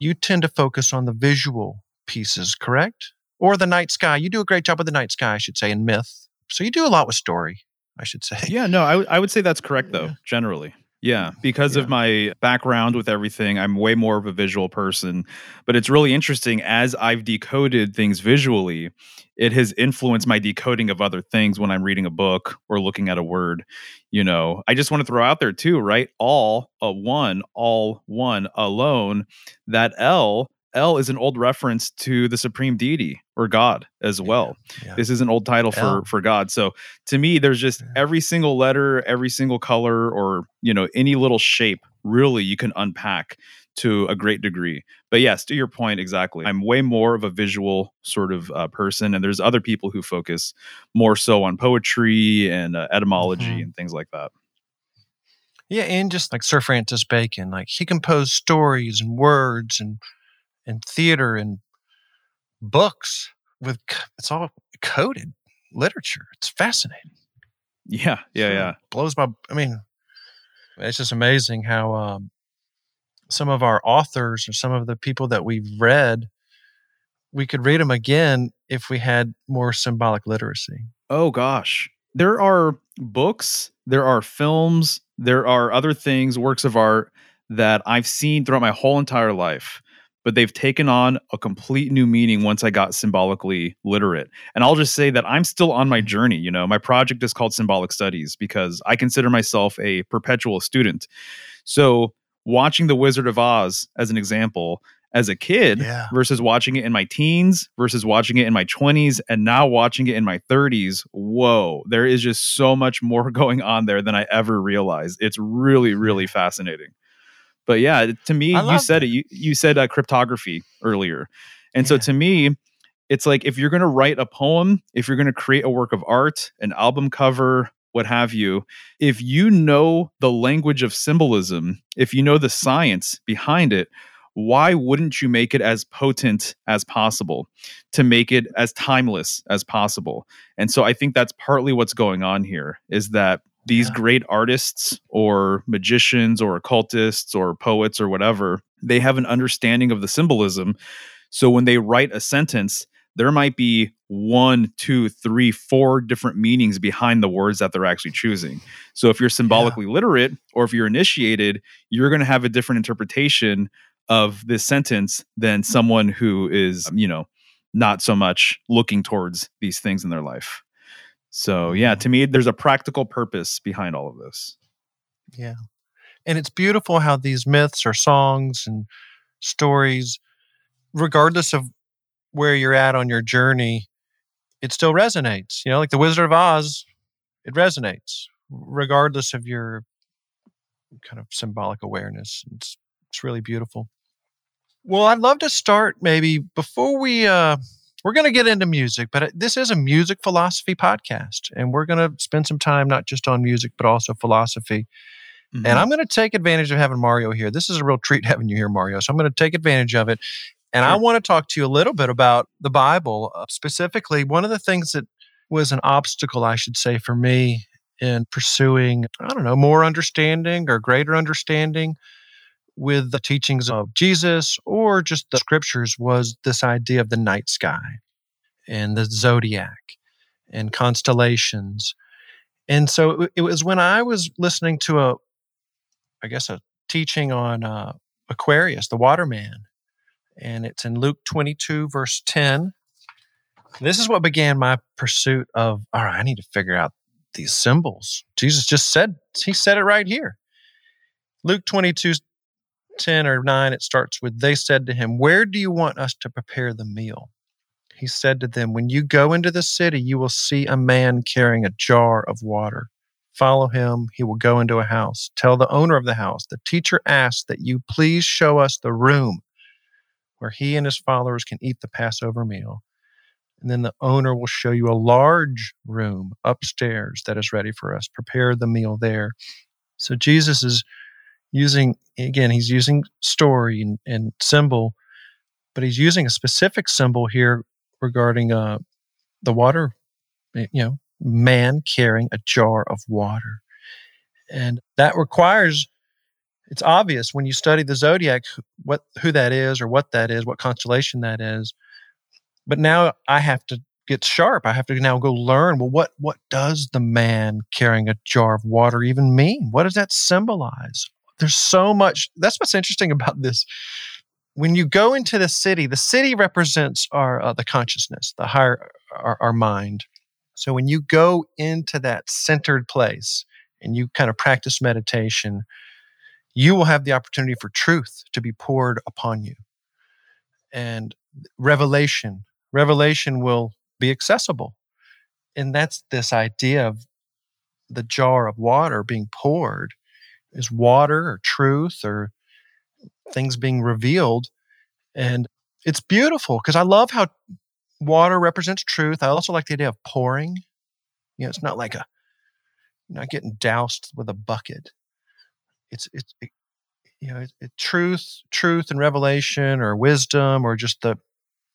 You tend to focus on the visual pieces, correct? Or the night sky. You do a great job with the night sky, I should say, in myth. So you do a lot with story, I should say. Yeah, no, I, w- I would say that's correct, though, yeah. generally. Yeah, because yeah. of my background with everything, I'm way more of a visual person. But it's really interesting as I've decoded things visually, it has influenced my decoding of other things when I'm reading a book or looking at a word. You know, I just want to throw out there too, right? All a one, all one alone. That L El is an old reference to the supreme deity or God as well. Yeah, yeah. This is an old title El. for for God. So to me, there's just every single letter, every single color, or you know, any little shape really you can unpack to a great degree. But yes, to your point, exactly. I'm way more of a visual sort of uh, person, and there's other people who focus more so on poetry and uh, etymology mm-hmm. and things like that. Yeah, and just like Sir Francis Bacon, like he composed stories and words and and theater and books with it's all coded literature. It's fascinating. Yeah, yeah, so yeah. Blows my. I mean, it's just amazing how um, some of our authors or some of the people that we've read, we could read them again if we had more symbolic literacy. Oh gosh, there are books, there are films, there are other things, works of art that I've seen throughout my whole entire life but they've taken on a complete new meaning once I got symbolically literate. And I'll just say that I'm still on my journey. You know, my project is called Symbolic Studies because I consider myself a perpetual student. So, watching The Wizard of Oz as an example, as a kid yeah. versus watching it in my teens versus watching it in my 20s and now watching it in my 30s whoa there is just so much more [laughs] going on there than i ever realized it's really really fascinating But yeah, to me, you said that. it. You you said uh, cryptography earlier, and so to me, it's like if you're going to write a poem, if you're going to create a work of art, an album cover, what have you, if you know the language of symbolism, if you know the science behind it, why wouldn't you make it as potent as possible to make it as timeless as possible? And so I think that's partly what's going on here is that these Yeah. great artists or magicians or occultists or poets or whatever, they have an understanding of the symbolism. So when they write a sentence, there might be one, two, three, four different meanings behind the words that they're actually choosing. So if you're symbolically literate or if you're initiated, you're going to have a different interpretation of this sentence than someone who is, you know, not so much looking towards these things in their life. So, yeah, to me, there's a practical purpose behind all of this. Yeah. And it's beautiful how these myths or songs and stories, regardless of where you're at on your journey, it still resonates. You know, like the Wizard of Oz, it resonates regardless of your kind of symbolic awareness. It's it's really beautiful. Well, I'd love to start maybe before we uh we're going to get into music, but uh, this is a music philosophy podcast and we're going to spend some time not just on music but also philosophy. Mm-hmm. And I'm going to take advantage of having Mario here. This is a real treat [laughs] having you here, Mario. So I'm going to take advantage of it. And I want to talk to you a little bit about the Bible. Uh, specifically, one of the things that was an obstacle, I should say, for me in pursuing, I don't know, more understanding or greater understanding with the teachings of Jesus or just the scriptures was this idea of the night sky and the zodiac and constellations. And so it- was when I was listening to a, I guess, a teaching on uh, Aquarius, the waterman. And it's in Luke 22, verse 10. This is what began my pursuit of, all right, I need to figure out these symbols. Jesus just said, he said it right here. Luke 22, 10 or 9, it starts with, They said to him, Where do you want us to prepare the meal? He said to them, When you go into the city, you will see a man carrying a jar of water. Follow him. He will go into a house. Tell the owner of the house, The teacher asks that you please show us the room where he and his followers can eat the Passover meal. And then the owner will show you a large room upstairs that is ready for us. Prepare the meal there. So Jesus is using, again, he's using story and, and symbol, but he's using a specific symbol here regarding uh, the water, you know, man carrying a jar of water. And that requires, it's obvious when you study the zodiac what who that is or what that is, what constellation that is. But now I have to get sharp. I have to now go learn. Well, what what does the man carrying a jar of water even mean? What does that symbolize? There's so much. That's what's interesting about this. When you go into the city, the city represents our uh, the consciousness, the higher our, our mind. So when you go into that centered place and you kind of practice meditation, you will have the opportunity for truth to be poured upon you. And revelation, revelation will be accessible. And that's this idea of the jar of water being poured is water or truth or things being revealed. And it's beautiful because I love how water represents truth. I also like the idea of pouring. You know, it's not like a you're not getting doused with a bucket. It's it's it, you know it, it, truth, truth and revelation or wisdom or just the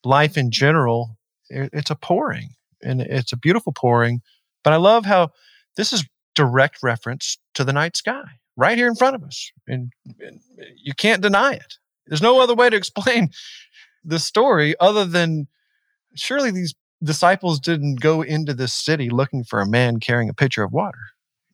life in general. It, it's a pouring and it's a beautiful pouring. But I love how this is direct reference to the night sky right here in front of us, and, and you can't deny it. There's no other way to explain [laughs] the story other than surely these disciples didn't go into this city looking for a man carrying a pitcher of water.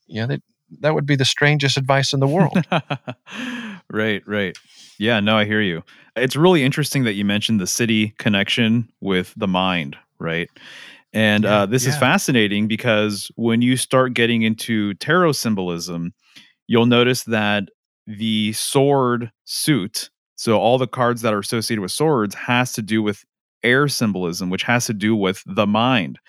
You know, that that would be the strangest advice in the world. [laughs] right, right. Yeah, no, I hear you. It's really interesting that you mentioned the city connection with the mind, right? And Yeah, uh, this is fascinating because when you start getting into tarot symbolism, you'll notice that the sword suit, so all the cards that are associated with swords, has to do with air symbolism, which has to do with the mind.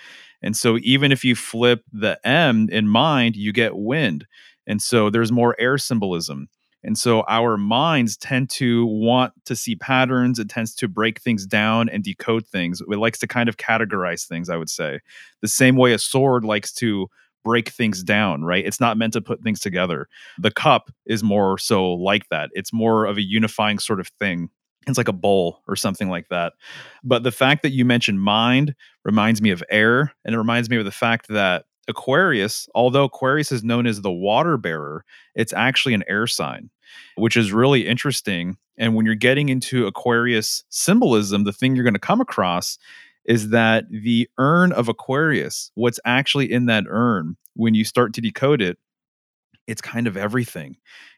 And so even if you flip the M in mind, you get wind. And so there's more air symbolism. And so our minds tend to want to see patterns. It tends to break things down and decode things. It likes to kind of categorize things, I would say. The same way a sword likes to break things down, right? It's not meant to put things together. The cup is more so like that. It's more of a unifying sort of thing. It's like a bowl or something like that. But the fact that you mentioned mind reminds me of air, and it reminds me of the fact that Aquarius, although Aquarius is known as the water bearer, it's actually an air sign, which is really interesting. And when you're getting into Aquarius symbolism, the thing you're going to come across is that the urn of Aquarius, what's actually in that urn, when you start to decode it, it's kind of everything.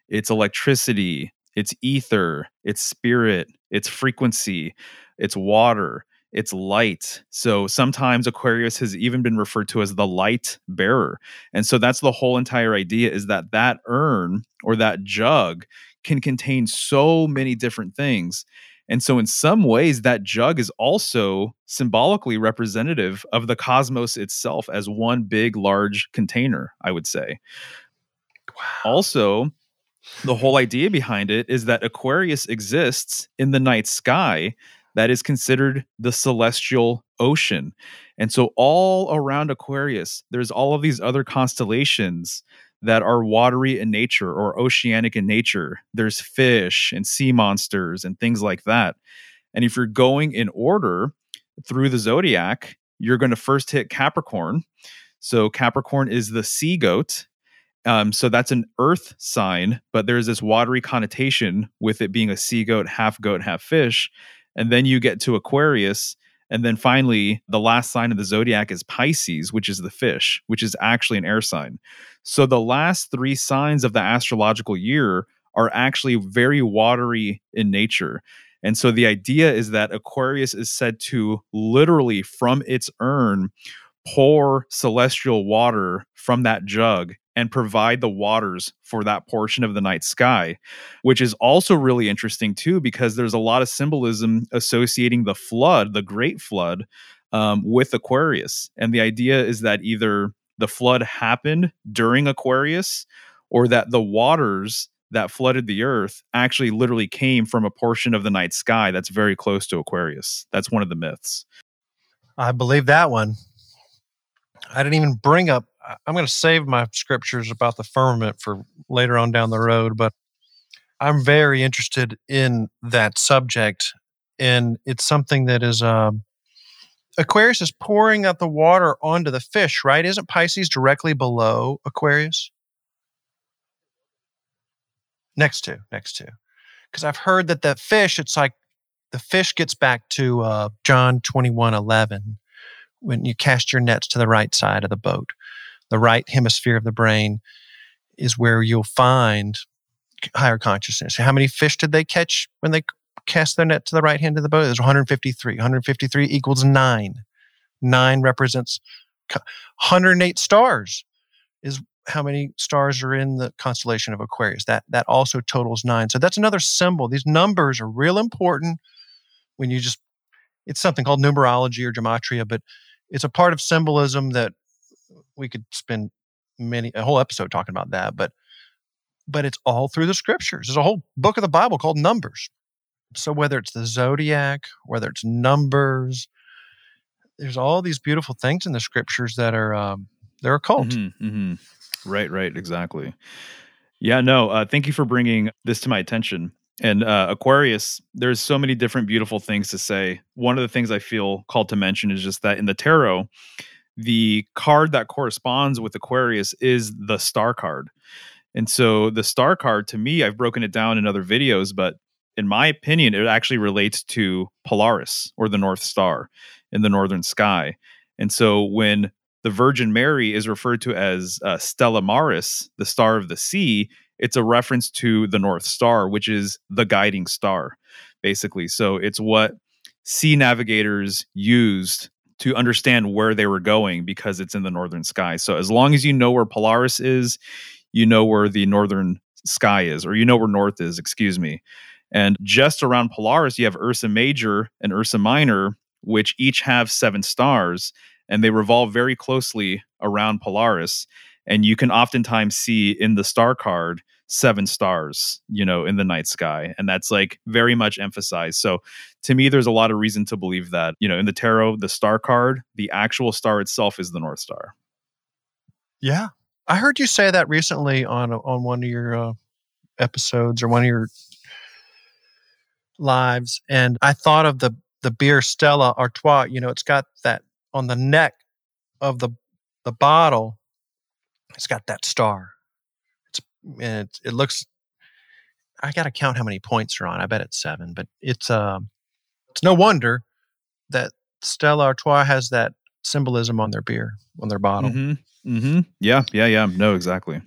It's electricity, it's ether, it's spirit, it's frequency, it's water, it's light. So sometimes Aquarius has even been referred to as the light bearer. And so that's the whole entire idea is that that urn or that jug can contain so many different things. And so, in some ways, that jug is also symbolically representative of the cosmos itself as one big, large container, I would say. Wow. Also, the whole idea behind it is that Aquarius exists in the night sky that is considered the celestial ocean. And so, all around Aquarius, there's all of these other constellations that are watery in nature or oceanic in nature. There's fish and sea monsters and things like that. And if you're going in order through the zodiac, you're going to first hit Capricorn. So, Capricorn is the sea goat. Um, so that's an earth sign, but there's this watery connotation with it being a sea goat, half goat, half fish. And then you get to Aquarius. And then finally, the last sign of the zodiac is Pisces, which is the fish, which is actually an air sign. So the last three signs of the astrological year are actually very watery in nature. And so the idea is that Aquarius is said to literally from its urn pour celestial water from that jug and provide the waters for that portion of the night sky, which is also really interesting too, because there's a lot of symbolism associating the flood, the great flood, um, with Aquarius. And the idea is that either the flood happened during Aquarius or that the waters that flooded the earth actually literally came from a portion of the night sky that's very close to Aquarius. That's one of the myths. I believe that one. I didn't even bring up I'm going to save my scriptures about the firmament for later on down the road, but I'm very interested in that subject. And it's something that is, um, Aquarius is pouring out the water onto the fish, right? Isn't Pisces directly below Aquarius? Next to, next to. Because I've heard that the fish, it's like the fish gets back to uh, John 21 11 when you cast your nets to the right side of the boat the right hemisphere of the brain is where you'll find higher consciousness. How many fish did they catch when they cast their net to the right hand of the boat? There's 153. 153 equals nine. Nine represents 108 stars is how many stars are in the constellation of Aquarius. That that also totals nine. So that's another symbol. These numbers are real important when you just it's something called numerology or gematria, but it's a part of symbolism that we could spend many a whole episode talking about that, but but it's all through the scriptures. There's a whole book of the Bible called Numbers. So whether it's the zodiac, whether it's numbers, there's all these beautiful things in the scriptures that are um, they're occult. Mm-hmm, mm-hmm. Right, right, exactly. Yeah, no. Uh, thank you for bringing this to my attention. And uh, Aquarius, there's so many different beautiful things to say. One of the things I feel called to mention is just that in the tarot, the card that corresponds with Aquarius is the star card. And so the star card to me, I've broken it down in other videos, but in my opinion, it actually relates to Polaris or the North Star in the northern sky. And so when the Virgin Mary is referred to as uh, Stella Maris, the star of the sea, it's a reference to the North Star, which is the guiding star, basically. So it's what sea navigators used to understand where they were going because it's in the northern sky. So as long as you know where Polaris is, you know where the northern sky is, or you know where north is, excuse me. And just around Polaris, you have Ursa Major and Ursa Minor, which each have seven stars, and they revolve very closely around Polaris. And you can oftentimes see in the star card seven stars, you know, in the night sky. And that's like very much emphasized. So to me, there's a lot of reason to believe that, you know, in the tarot, the star card, the actual star itself is the North Star. Yeah. I heard you say that recently on on one of your uh, episodes or one of your lives and I thought of the the beer Stella Artois, you know, it's got that on the neck of the the bottle it's got that star. And it, it looks. I got to count how many points are on. I bet it's seven, but it's um, it's no wonder that Stella Artois has that symbolism on their beer on their bottle. Mm-hmm. Mm-hmm. Yeah, yeah, yeah. No, exactly.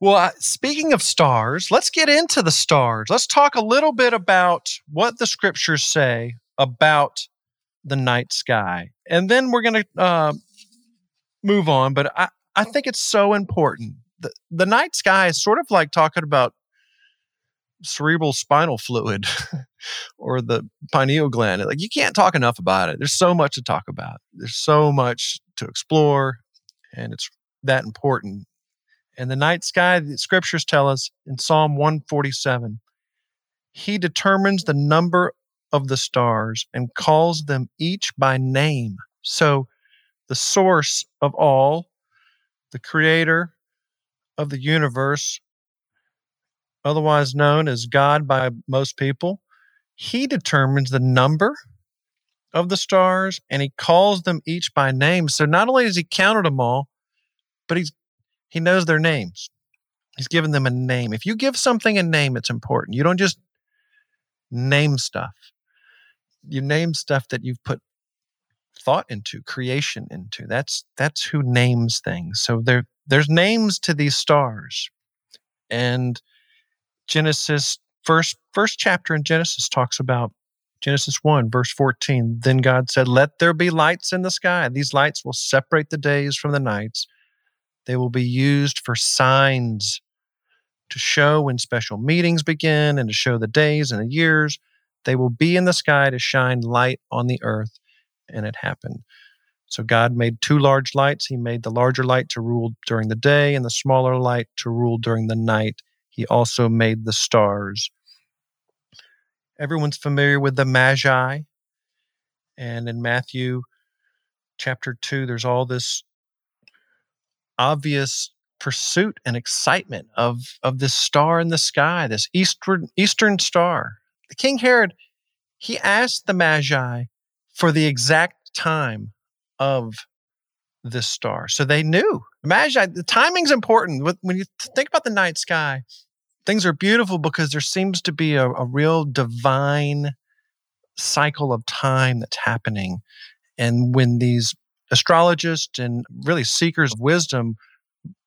Well, uh, speaking of stars, let's get into the stars. Let's talk a little bit about what the scriptures say about the night sky, and then we're going to uh, move on. But I, I think it's so important. The, the night sky is sort of like talking about cerebral spinal fluid [laughs] or the pineal gland. Like you can't talk enough about it. There's so much to talk about. There's so much to explore, and it's that important. And the night sky, the scriptures tell us in Psalm 147, He determines the number of the stars and calls them each by name. So the source of all the creator of the universe, otherwise known as God by most people, he determines the number of the stars and he calls them each by name. So not only has he counted them all, but he's he knows their names. He's given them a name. If you give something a name, it's important. You don't just name stuff. You name stuff that you've put thought into, creation into. That's that's who names things. So there there's names to these stars. And Genesis first first chapter in Genesis talks about Genesis 1 verse 14. Then God said, "Let there be lights in the sky. These lights will separate the days from the nights. They will be used for signs to show when special meetings begin and to show the days and the years. They will be in the sky to shine light on the earth." and it happened. So God made two large lights. He made the larger light to rule during the day and the smaller light to rule during the night. He also made the stars. Everyone's familiar with the Magi. And in Matthew chapter 2, there's all this obvious pursuit and excitement of, of this star in the sky, this eastern, eastern star. The King Herod, he asked the Magi for the exact time of this star. So they knew. Imagine the timing's important. When you think about the night sky, things are beautiful because there seems to be a, a real divine cycle of time that's happening. And when these astrologists and really seekers of wisdom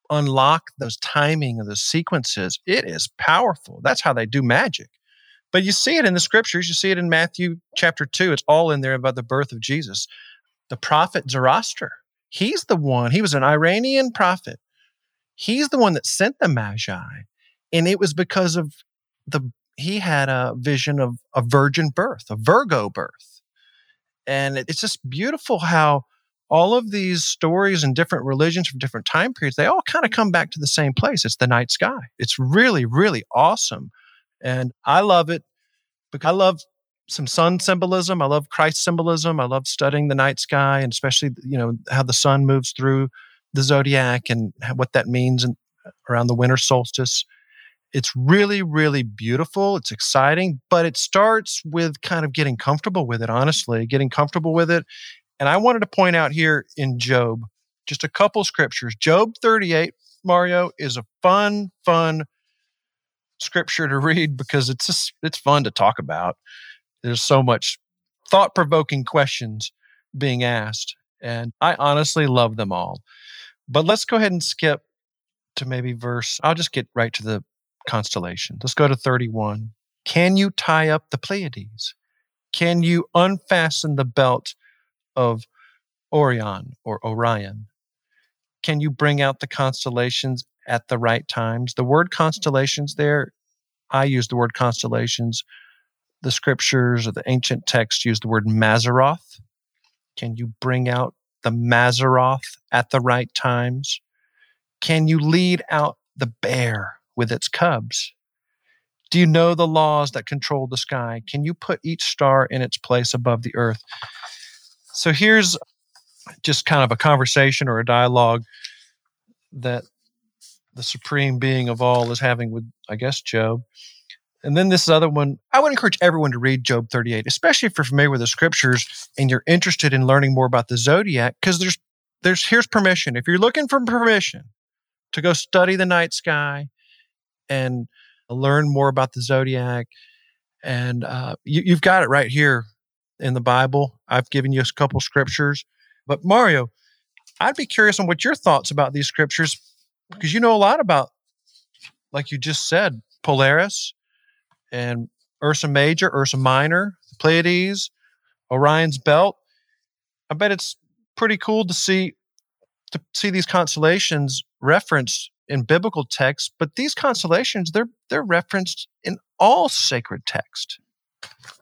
unlock those timing of the sequences, it is powerful. That's how they do magic. But you see it in the scriptures. You see it in Matthew chapter 2. It's all in there about the birth of Jesus. The prophet Zoroaster, he's the one, he was an Iranian prophet. He's the one that sent the Magi. And it was because of the, he had a vision of a virgin birth, a Virgo birth. And it's just beautiful how all of these stories and different religions from different time periods, they all kind of come back to the same place. It's the night sky. It's really, really awesome and I love it because I love some sun symbolism. I love Christ symbolism. I love studying the night sky and especially, you know, how the sun moves through the zodiac and what that means and uh, around the winter solstice. It's really, really beautiful. It's exciting, but it starts with kind of getting comfortable with it, honestly, getting comfortable with it. And I wanted to point out here in Job just a couple scriptures. Job 38, Mario, is a fun, fun scripture to read because it's just it's fun to talk about. There's so much thought-provoking questions being asked, and I honestly love them all. But let's go ahead and skip to maybe verse. I'll just get right to the constellation. Let's go to 31. Can you tie up the Pleiades? Can you unfasten the belt of Orion or Orion? Can you bring out the constellations at the right times. The word constellations there, I use the word constellations. The scriptures or the ancient texts use the word Mazzaroth. Can you bring out the Mazzaroth at the right times? Can you lead out the bear with its cubs? Do you know the laws that control the sky? Can you put each star in its place above the earth? So here's just kind of a conversation or a dialogue that the supreme being of all is having with, I guess, Job. And then this other one, I would encourage everyone to read Job 38, especially if you're familiar with the scriptures and you're interested in learning more about the zodiac, because there's there's here's permission. If you're looking for permission to go study the night sky and learn more about the zodiac, and uh, you, you've got it right here in the Bible. I've given you a couple scriptures, but Mario, I'd be curious on what your thoughts about these scriptures because you know a lot about, like you just said, Polaris and Ursa Major, Ursa Minor, the Pleiades, Orion's Belt. I bet it's pretty cool to see to see these constellations referenced in biblical texts, but these constellations they're they're referenced in all sacred text.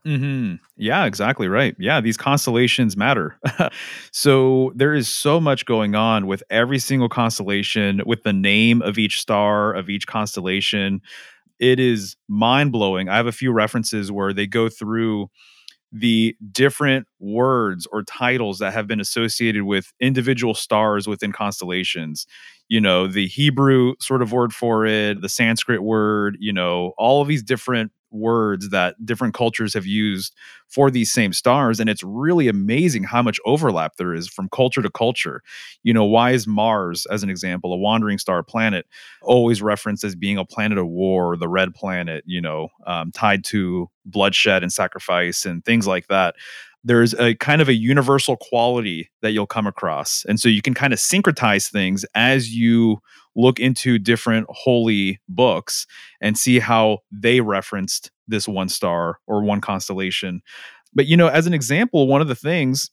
Mm-hmm. Yeah, exactly right. Yeah, these constellations matter. [laughs] so there is so much going on with every single constellation, with the name of each star, of each constellation. It is mind blowing. I have a few references where they go through the different words or titles that have been associated with individual stars within constellations. You know, the Hebrew sort of word for it, the Sanskrit word, you know, all of these different words that different cultures have used for these same stars and it's really amazing how much overlap there is from culture to culture you know why is mars as an example a wandering star planet always referenced as being a planet of war the red planet you know um, tied to bloodshed and sacrifice and things like that there's a kind of a universal quality that you'll come across. And so you can kind of syncretize things as you look into different holy books and see how they referenced this one star or one constellation. But, you know, as an example, one of the things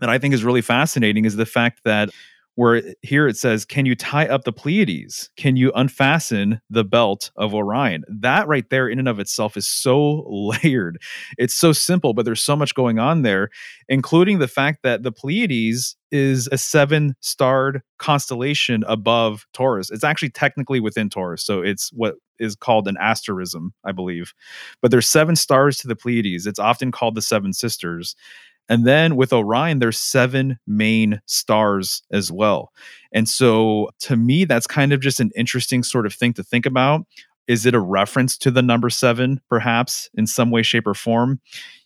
that I think is really fascinating is the fact that where here it says, Can you tie up the Pleiades? Can you unfasten the belt of Orion? That right there, in and of itself, is so [laughs] layered. It's so simple, but there's so much going on there, including the fact that the Pleiades is a seven starred constellation above Taurus. It's actually technically within Taurus. So it's what is called an asterism, I believe. But there's seven stars to the Pleiades. It's often called the Seven Sisters. And then with Orion, there's seven main stars as well. And so to me, that's kind of just an interesting sort of thing to think about. Is it a reference to the number seven, perhaps in some way, shape, or form?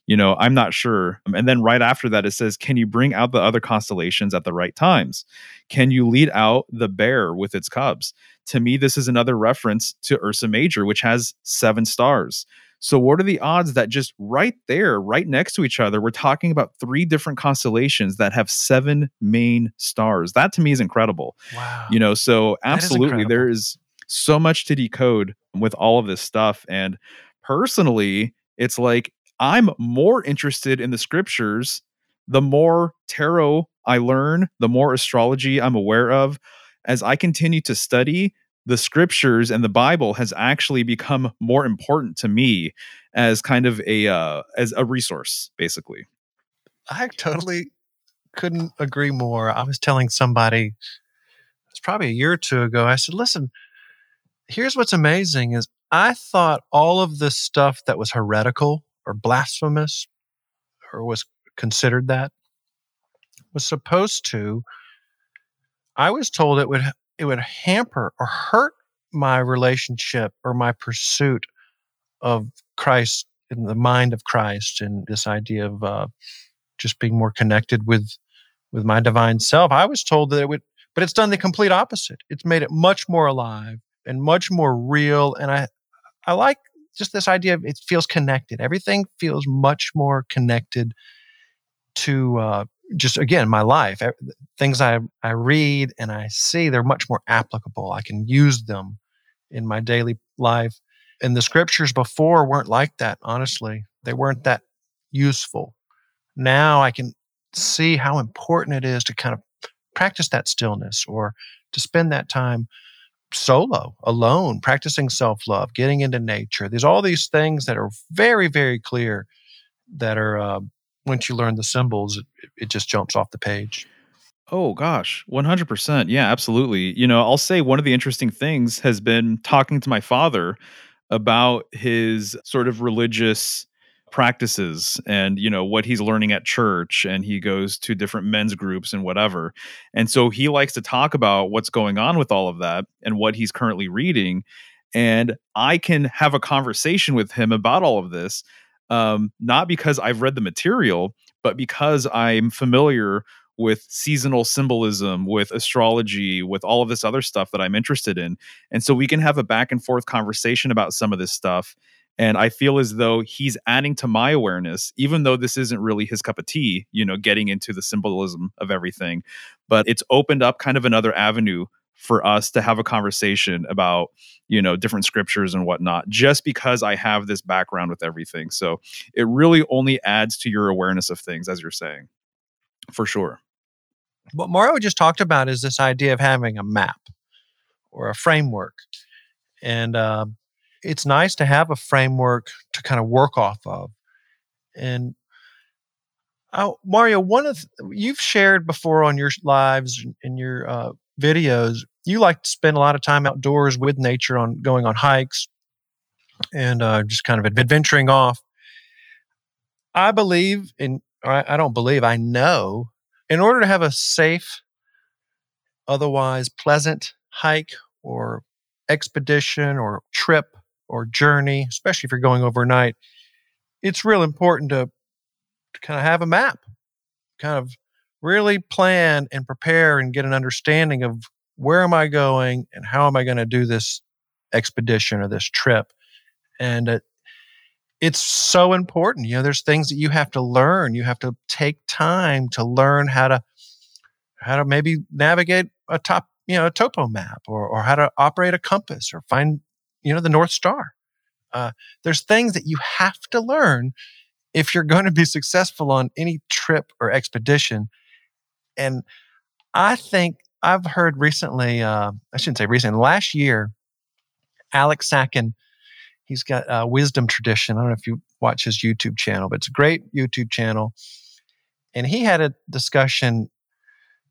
You know, I'm not sure. Um, and then right after that, it says, Can you bring out the other constellations at the right times? Can you lead out the bear with its cubs? To me, this is another reference to Ursa Major, which has seven stars. So, what are the odds that just right there, right next to each other, we're talking about three different constellations that have seven main stars? That to me is incredible. Wow. You know, so absolutely, is there is so much to decode with all of this stuff. And personally, it's like I'm more interested in the scriptures the more tarot I learn, the more astrology I'm aware of. As I continue to study, the scriptures and the Bible has actually become more important to me as kind of a uh, as a resource, basically. I totally couldn't agree more. I was telling somebody it's probably a year or two ago. I said, "Listen, here's what's amazing is I thought all of the stuff that was heretical or blasphemous or was considered that was supposed to I was told it would it would hamper or hurt my relationship or my pursuit of Christ in the mind of Christ and this idea of uh, just being more connected with with my divine self. I was told that it would, but it's done the complete opposite. It's made it much more alive and much more real. And I I like just this idea of it feels connected. Everything feels much more connected to uh, just again my life. Things i i read and i see they're much more applicable. I can use them in my daily life. And the scriptures before weren't like that honestly. They weren't that useful. Now i can see how important it is to kind of practice that stillness or to spend that time solo alone practicing self-love getting into nature there's all these things that are very very clear that are uh, once you learn the symbols, it, it just jumps off the page. Oh gosh, 100%. Yeah, absolutely. You know, I'll say one of the interesting things has been talking to my father about his sort of religious practices and you know what he's learning at church and he goes to different men's groups and whatever and so he likes to talk about what's going on with all of that and what he's currently reading and i can have a conversation with him about all of this um, not because i've read the material but because i'm familiar with seasonal symbolism, with astrology, with all of this other stuff that I'm interested in. And so we can have a back and forth conversation about some of this stuff. And I feel as though he's adding to my awareness, even though this isn't really his cup of tea, you know, getting into the symbolism of everything. But it's opened up kind of another avenue for us to have a conversation about you know different scriptures and whatnot just because i have this background with everything so it really only adds to your awareness of things as you're saying for sure what Mario just talked about is this idea of having a map or a framework. And uh, it's nice to have a framework to kind of work off of. And oh, Mario, one of you've shared before on your lives and your uh, videos, you like to spend a lot of time outdoors with nature, on going on hikes and uh, just kind of adventuring off. I believe in, I don't believe, I know in order to have a safe, otherwise pleasant hike or expedition or trip or journey, especially if you're going overnight, it's real important to, to kind of have a map, kind of really plan and prepare and get an understanding of where am I going and how am I going to do this expedition or this trip. And uh, it's so important. You know, there's things that you have to learn. You have to take time to learn how to how to maybe navigate a top, you know, a topo map or or how to operate a compass or find, you know, the North Star. Uh, there's things that you have to learn if you're going to be successful on any trip or expedition. And I think I've heard recently, uh, I shouldn't say recently, last year, Alex Sakin He's got a wisdom tradition. I don't know if you watch his YouTube channel, but it's a great YouTube channel. And he had a discussion,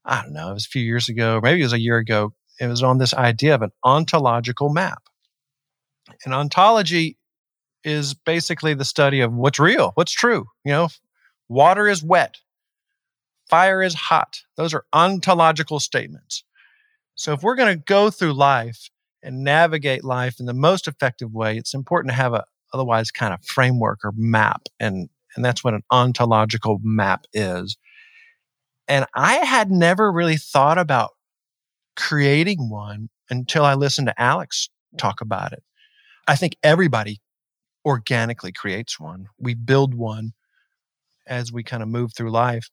I don't know, it was a few years ago, maybe it was a year ago. It was on this idea of an ontological map. And ontology is basically the study of what's real, what's true. You know, water is wet, fire is hot. Those are ontological statements. So if we're going to go through life and navigate life in the most effective way, it's important to have a otherwise kind of framework or map. And, and that's what an ontological map is. And I had never really thought about creating one until I listened to Alex talk about it. I think everybody organically creates one. We build one as we kind of move through life.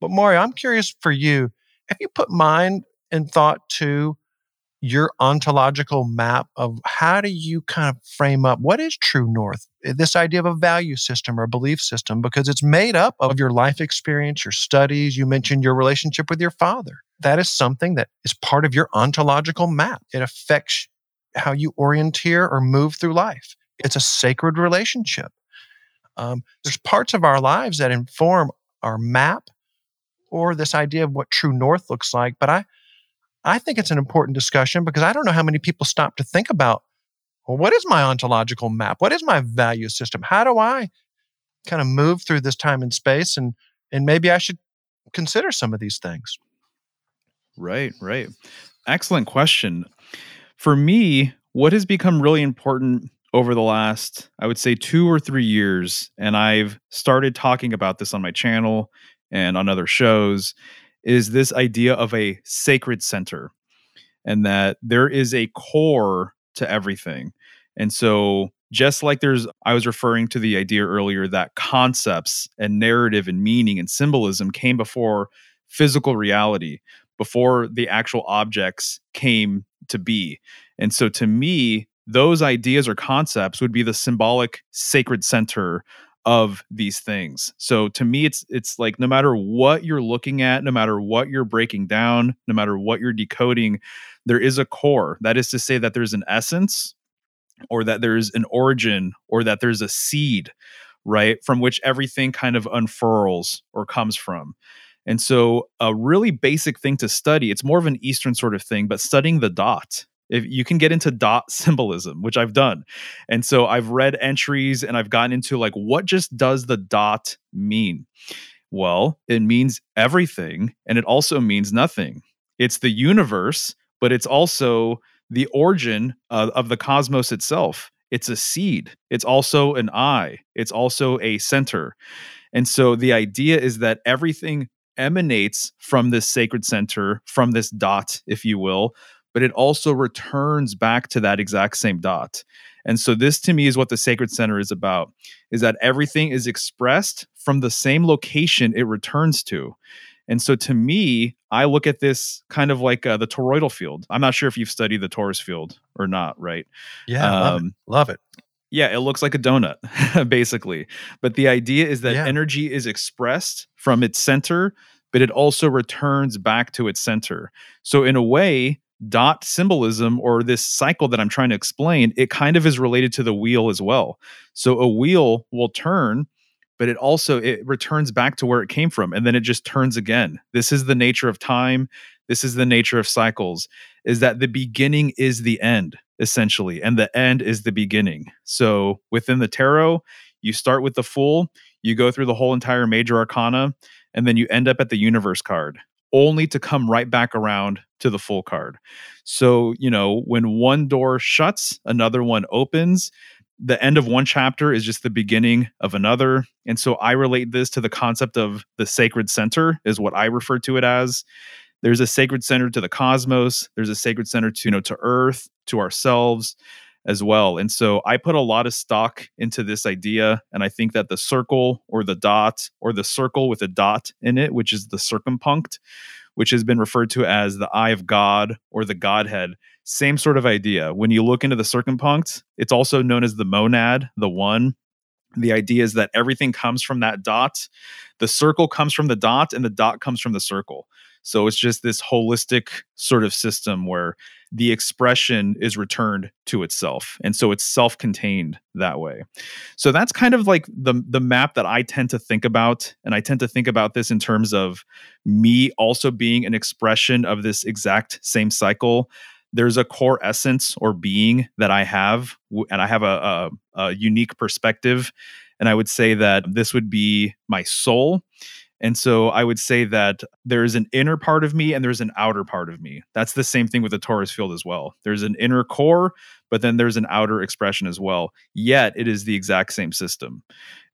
But Mario, I'm curious for you, have you put mind and thought to your ontological map of how do you kind of frame up what is true north eh, this idea of a value system or a belief system because it's made up of your life experience your studies you mentioned your relationship with your father that is something that is part of your ontological map it affects how you orienteer or move through life it's a sacred relationship um, there's parts of our lives that inform our map or this idea of what true north looks like but i I think it's an important discussion because I don't know how many people stop to think about, well, what is my ontological map? What is my value system? How do I kind of move through this time and space? And, and maybe I should consider some of these things. Right, right. Excellent question. For me, what has become really important over the last, I would say, two or three years, and I've started talking about this on my channel and on other shows, is this idea of a sacred center and that there is a core to everything. And so, just like there's, I was referring to the idea earlier that concepts and narrative and meaning and symbolism came before physical reality, before the actual objects came to be. And so, to me, those ideas or concepts would be the symbolic sacred center of these things. So to me it's it's like no matter what you're looking at, no matter what you're breaking down, no matter what you're decoding, there is a core. That is to say that there's an essence or that there's an origin or that there's a seed, right? From which everything kind of unfurls or comes from. And so, a really basic thing to study, it's more of an Eastern sort of thing, but studying the dot. If you can get into dot [laughs] symbolism, which I've done. And so I've read entries and I've gotten into like, what just does the dot mean? Well, it means everything and it also means nothing. It's the universe, but it's also the origin of, of the cosmos itself. It's a seed. It's also an eye. It's also a center. And so the idea is that everything emanates from this sacred center, from this dot, if you will, but it also returns back to that exact same dot. And so this to me is what the sacred center is about is that everything is expressed from the same location it returns to. And so to me, I look at this kind of like uh, the toroidal field. I'm not sure if you've studied the torus field or not, right? Yeah, um, love, it. Love it. Yeah, it looks like a donut, [laughs] basically. But the idea is that yeah. energy is expressed from its center, but it also returns back to its center. So, in a way, dot symbolism or this cycle that I'm trying to explain, it kind of is related to the wheel as well. So, a wheel will turn but it also it returns back to where it came from and then it just turns again this is the nature of time this is the nature of cycles is that the beginning is the end essentially and the end is the beginning so within the tarot you start with the fool you go through the whole entire major arcana and then you end up at the universe card only to come right back around to the fool card so you know when one door shuts another one opens the end of one chapter is just the beginning of another. And so I relate this to the concept of the sacred center, is what I refer to it as. There's a sacred center to the cosmos, there's a sacred center to, you know, to earth, to ourselves as well. And so I put a lot of stock into this idea. And I think that the circle or the dot or the circle with a dot in it, which is the circumpunct, which has been referred to as the eye of God or the Godhead, same sort of idea. When you look into the circumpunct, it's also known as the monad, the one. The idea is that everything comes from that dot. The circle comes from the dot, and the dot comes from the circle. So it's just this holistic sort of system where the expression is returned to itself. And so it's self-contained that way. So that's kind of like the the map that I tend to think about and I tend to think about this in terms of me also being an expression of this exact same cycle there's a core essence or being that I have, and I have a, a, a unique perspective. And I would say that this would be my soul. And so I would say that there is an inner part of me and there's an outer part of me. That's the same thing with the torus field as well. There's an inner core, but then there's an outer expression as well. Yet it is the exact same system.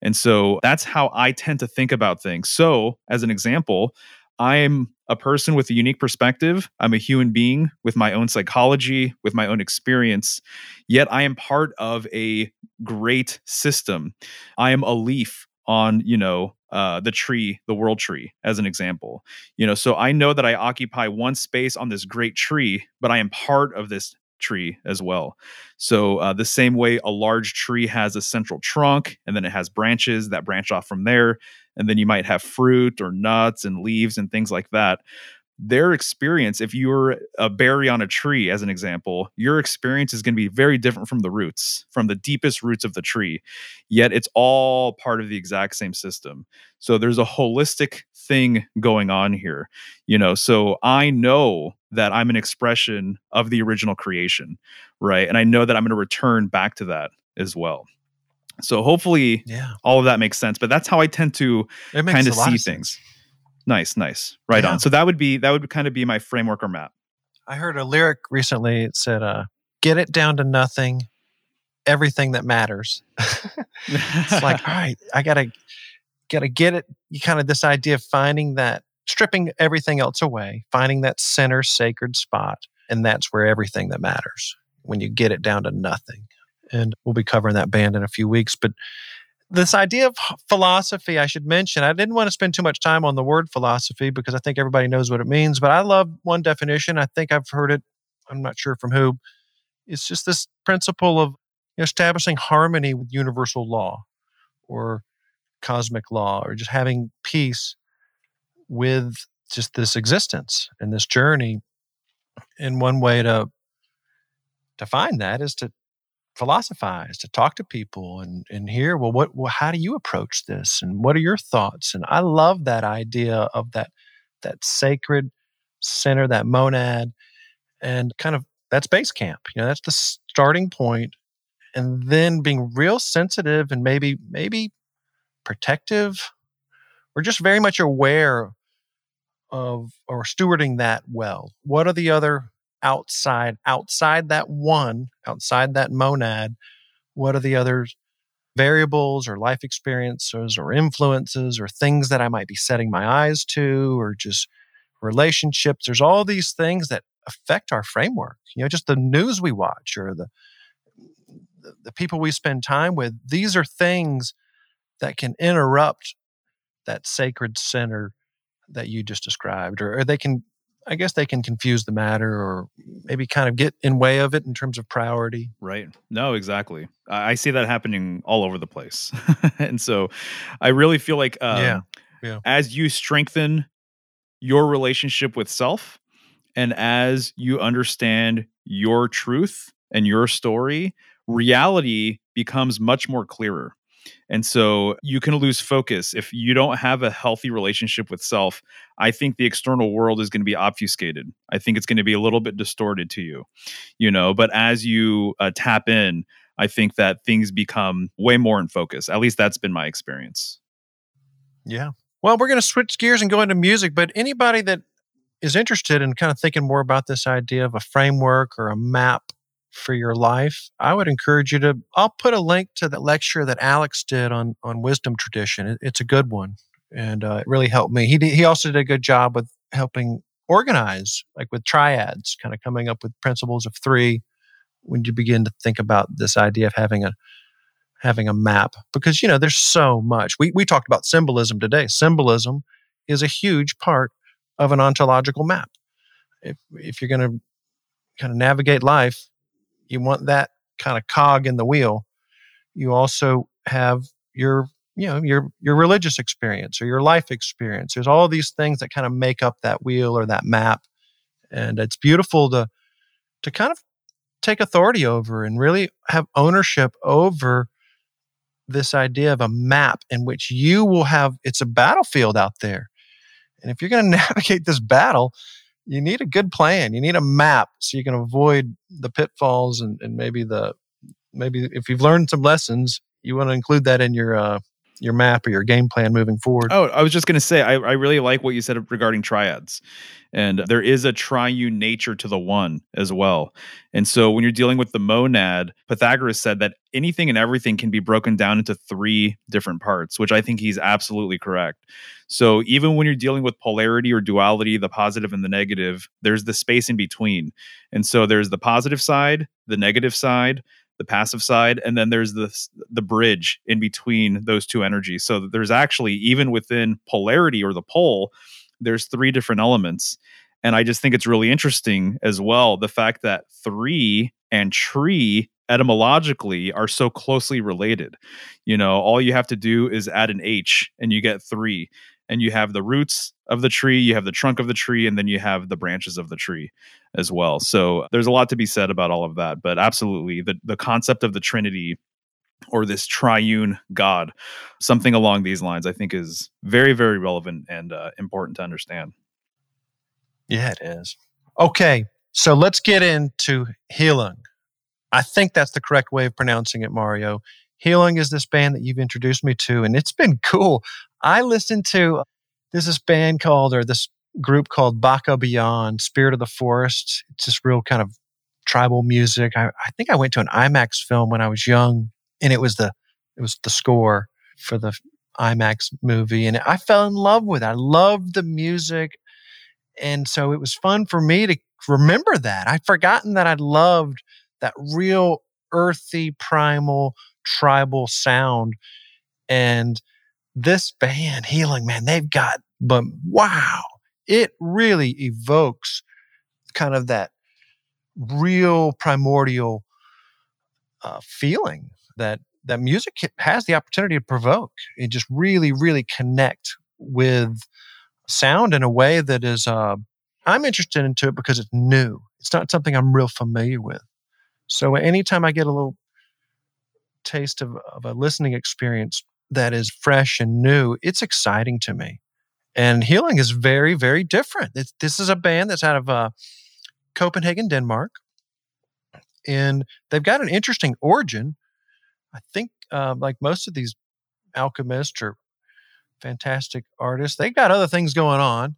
And so that's how I tend to think about things. So, as an example, I'm a person with a unique perspective. I'm a human being with my own psychology, with my own experience. Yet I am part of a great system. I am a leaf on, you know, uh, the tree, the world tree, as an example. You know, so I know that I occupy one space on this great tree, but I am part of this tree as well. So, uh, the same way a large tree has a central trunk and then it has branches that branch off from there, and then you might have fruit or nuts and leaves and things like that their experience if you're a berry on a tree as an example your experience is going to be very different from the roots from the deepest roots of the tree yet it's all part of the exact same system. So there's a holistic thing going on here you know? So i know that i'm an expression of the original creation right? And i know that i'm going to return back to that as well. So hopefully yeah. all of that makes sense but that's how i tend to kind of see things Nice, nice. Right yeah. on. So that would be that would kind of be my framework or map. I heard a lyric recently. It said, uh, "Get it down to nothing, everything that matters." [laughs] it's like, [laughs] all right, I gotta gotta get it. You kind of this idea of finding that, stripping everything else away, finding that center sacred spot, and that's where everything that matters. When you get it down to nothing, and we'll be covering that band in a few weeks, but this idea of philosophy, I should mention, I didn't want to spend too much time on the word philosophy because I think everybody knows what it means, but I love one definition. I think I've heard it, I'm not sure from who. It's just this principle of establishing harmony with universal law or cosmic law or just having peace with just this existence and this journey. And one way to to find that is to philosophize, to talk to people and, and hear, well, what, well, how do you approach this? And what are your thoughts? And I love that idea of that, that sacred center, that monad, and kind of that's base camp. You know, that's the starting point, and then being real sensitive and maybe maybe protective, or just very much aware of or stewarding that well. What are the other outside outside that one outside that monad? What are the other variables or life experiences or influences or things that I might be setting my eyes to or just relationships. There's all these things that affect our framework. You know, just the news we watch or the the people we spend time with. These are things that can interrupt that sacred center that you just described, or, or they can. I guess they can confuse the matter or maybe kind of get in way of it in terms of priority. Right. No, exactly. I see that happening all over the place. [laughs] and so I really feel like um, yeah. Yeah. as you strengthen your relationship with self and as you understand your truth and your story, reality becomes much more clearer. And so you can lose focus if you don't have a healthy relationship with self. I think the external world is going to be obfuscated. I think it's going to be a little bit distorted to you, you know. But as you uh, tap in, I think that things become way more in focus. At least that's been my experience. Yeah. Well, we're going to switch gears and go into music, but anybody that is interested in kind of thinking more about this idea of a framework or a map for your life, I would encourage you to. I'll put a link to the lecture that Alex did on on wisdom tradition. It, it's a good one, and uh, it really helped me. He did, he also did a good job with helping organize, like with triads, kind of coming up with principles of three. When you begin to think about this idea of having a having a map because you know there's so much we, we talked about symbolism today symbolism is a huge part of an ontological map if, if you're going to kind of navigate life you want that kind of cog in the wheel you also have your you know your your religious experience or your life experience there's all these things that kind of make up that wheel or that map and it's beautiful to to kind of take authority over and really have ownership over this idea of a map in which you will have it's a battlefield out there. And if you're going [laughs] to navigate this battle, you need a good plan. You need a map so you can avoid the pitfalls and, and maybe the maybe if you've learned some lessons, you want to include that in your uh, your map or your game plan moving forward. Oh, I was just going to say, I, I really like what you said regarding triads. And there is a triune nature to the one as well. And so when you're dealing with the monad, Pythagoras said that anything and everything can be broken down into three different parts, which I think he's absolutely correct. So even when you're dealing with polarity or duality, the positive and the negative, there's the space in between. And so there's the positive side, the negative side, the passive side and then there's the the bridge in between those two energies. So there's actually even within polarity or the pole there's three different elements. And i just think it's really interesting as well the fact that three and tree etymologically are so closely related. You know all you have to do is add an h and you get three. And you have the roots of the tree, you have the trunk of the tree, and then you have the branches of the tree as well. So there's a lot to be said about all of that. But absolutely, the, the concept of the Trinity or this triune God, something along these lines, I think is very, very relevant and uh, important to understand. Yeah, it is. Okay, so let's get into Heilung. I think that's the correct way of pronouncing it, Mario. Heilung is this band that you've introduced me to, and it's been cool. I listened to there's this band called or this group called Baka Beyond, Spirit of the Forest. It's just real kind of tribal music. I, I think I went to an IMAX film when I was young, and it was the it was the score for the IMAX movie, and I fell in love with it. I loved the music, and so it was fun for me to remember that. I'd forgotten that I loved that real earthy, primal, tribal sound, and this band Heilung man they've got but wow it really evokes kind of that real primordial uh, feeling that that music has the opportunity to provoke and just really really connect with sound in a way that is uh, i'm interested into it because it's new it's not something i'm real familiar with so anytime i get a little taste of, of a listening experience that is fresh and new, it's exciting to me. And Heilung is very, very different. It's, this is a band that's out of uh, Copenhagen, Denmark. And they've got an interesting origin. I think, uh, like most of these alchemists or fantastic artists, they've got other things going on.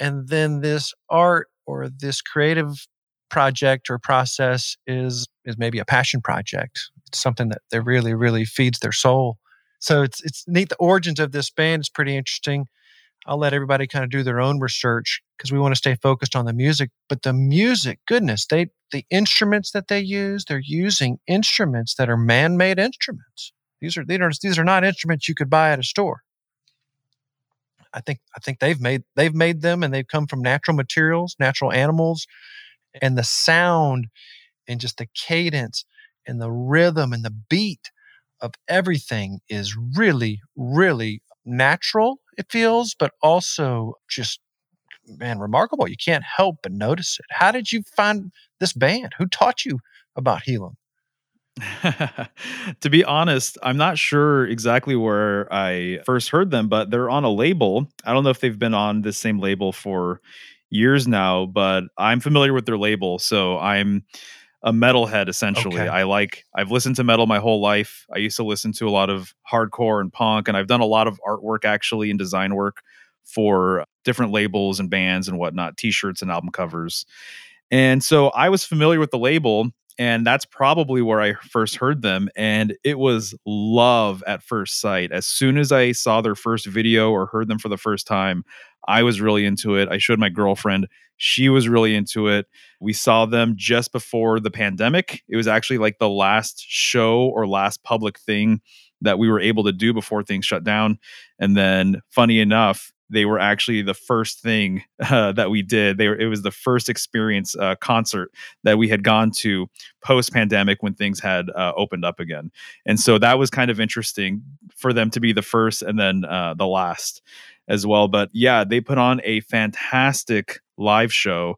And then this art or this creative project or process is is maybe a passion project. It's something that that really, really feeds their soul. So it's it's neat. The origins of this band is pretty interesting. I'll let everybody kind of do their own research because we want to stay focused on the music. But the music, goodness, they the instruments that they use, they're using instruments that are man-made instruments. These are these are these are not instruments you could buy at a store. I think I think they've made they've made them and they've come from natural materials, natural animals, and the sound and just the cadence and the rhythm and the beat of everything is really really natural it feels but also just man remarkable you can't help but notice it how did you find this band who taught you about Heilung [laughs] to be honest, I'm not sure exactly where I first heard them, but they're on a label. I don't know if they've been on the same label for years now, but I'm familiar with their label. So I'm a metalhead essentially. Okay. I like I've listened to metal my whole life. I used to listen to a lot of hardcore and punk and I've done a lot of artwork actually and design work for different labels and bands and whatnot, t-shirts and album covers. And so I was familiar with the label and that's probably where I first heard them. And it was love at first sight. As soon as I saw their first video or heard them for the first time, I was really into it. I showed my girlfriend, she was really into it. We saw them just before the pandemic. It was actually like the last show or last public thing that we were able to do before things shut down. And then, funny enough, they were actually the first thing [laughs] uh, that we did. They were, it was the first experience uh, concert that we had gone to post pandemic when things had uh, opened up again. And so that was kind of interesting for them to be the first and then uh, the last as well. But yeah, they put on a fantastic live show.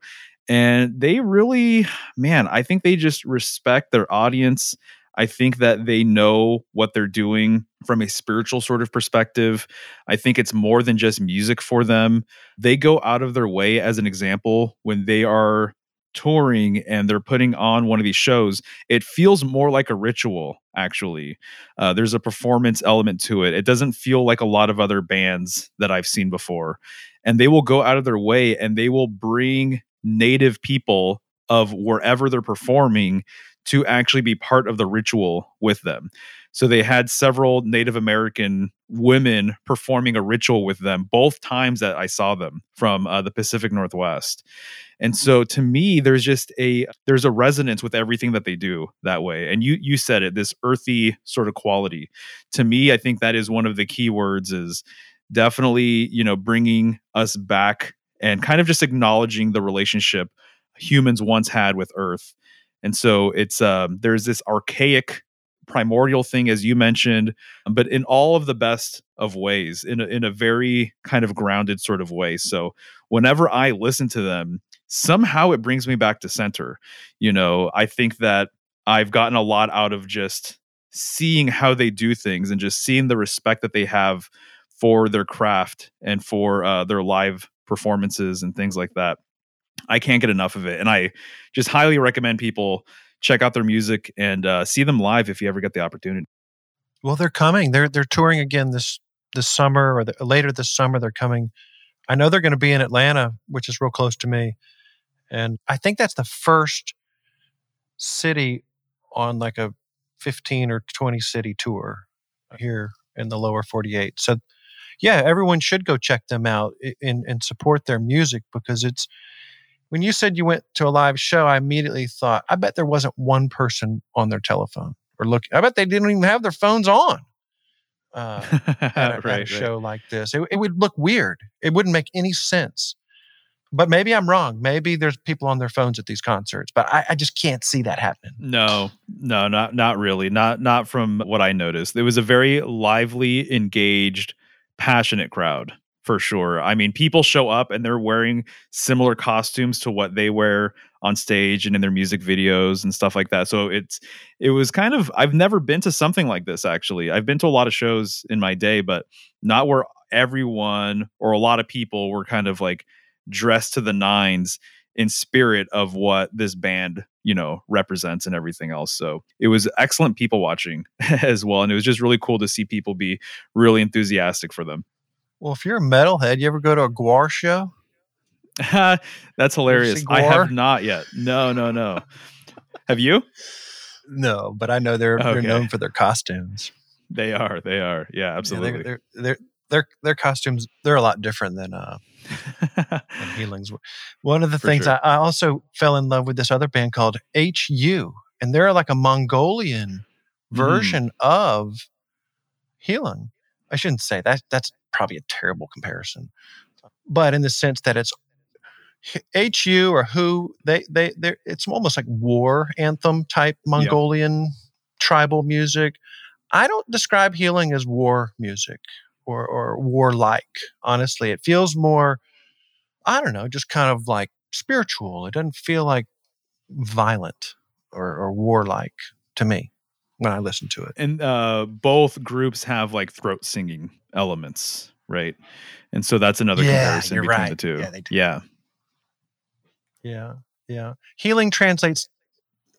And they really, man, I think they just respect their audience. I think that they know what they're doing from a spiritual sort of perspective. I think it's more than just music for them. They go out of their way, as an example, when they are touring and they're putting on one of these shows, it feels more like a ritual, actually. Uh, there's a performance element to it. It doesn't feel like a lot of other bands that I've seen before. And they will go out of their way and they will bring native people of wherever they're performing to actually be part of the ritual with them. So they had several Native American women performing a ritual with them both times that I saw them from uh, the Pacific Northwest. And so to me there's just a there's a resonance with everything that they do that way. And you you said it this earthy sort of quality. To me I think that is one of the key words is definitely, you know, bringing us back and kind of just acknowledging the relationship humans once had with earth and so it's um, there's this archaic primordial thing as you mentioned but in all of the best of ways in a, in a very kind of grounded sort of way. So whenever i listen to them somehow it brings me back to center. You know i think that i've gotten a lot out of just seeing how they do things and just seeing the respect that they have for their craft and for uh, their live performances and things like that. I can't get enough of it, and I just highly recommend people check out their music and uh, see them live if you ever get the opportunity. Well, they're coming. They're they're touring again this this summer or the, later this summer. They're coming. I know they're going to be in Atlanta, which is real close to me, and I think that's the first city on like a 15 or 20 city tour here in the lower 48. So yeah, everyone should go check them out and, and support their music because it's when you said you went to a live show, I immediately thought, I bet there wasn't one person on their telephone or look. I bet they didn't even have their phones on uh, [laughs] at, a, right, at a show right. like this. It, it would look weird. It wouldn't make any sense. But maybe I'm wrong. Maybe there's people on their phones at these concerts, but I, I just can't see that happening. No, no, not not really. Not not from what I noticed. It was a very lively, engaged, passionate crowd for sure. I mean, people show up and they're wearing similar costumes to what they wear on stage and in their music videos and stuff like that. So it's it was kind of I've never been to something like this actually. I've been to a lot of shows in my day, but not where everyone or a lot of people were kind of like dressed to the nines in spirit of what this band you know represents and everything else so it was excellent people watching [laughs] as well and it was just really cool to see people be really enthusiastic for them well if you're a metalhead you ever go to a GWAR show? [laughs] That's hilarious. i have not yet. No no no. [laughs] Have you? No but i know they're okay. they're known for their costumes. They are they are. Yeah absolutely yeah, they're, they're, they're their their costumes they're a lot different than uh [laughs] than Heilung's one of the For things sure. I, I, also fell in love with this other band called hu and they're like a mongolian mm. version mm. of Heilung i shouldn't say that that's probably a terrible comparison but in the sense that it's hu or who they they they it's almost like war anthem type mongolian yep. tribal music i don't describe Heilung as war music or, or warlike. Honestly, it feels more, I don't know, just kind of like spiritual. It doesn't feel like violent or, or warlike to me when I listen to it. And uh, both groups have like throat singing elements, right? And so that's another yeah, comparison between right. the two. Yeah, yeah. Yeah. Yeah. Heilung translates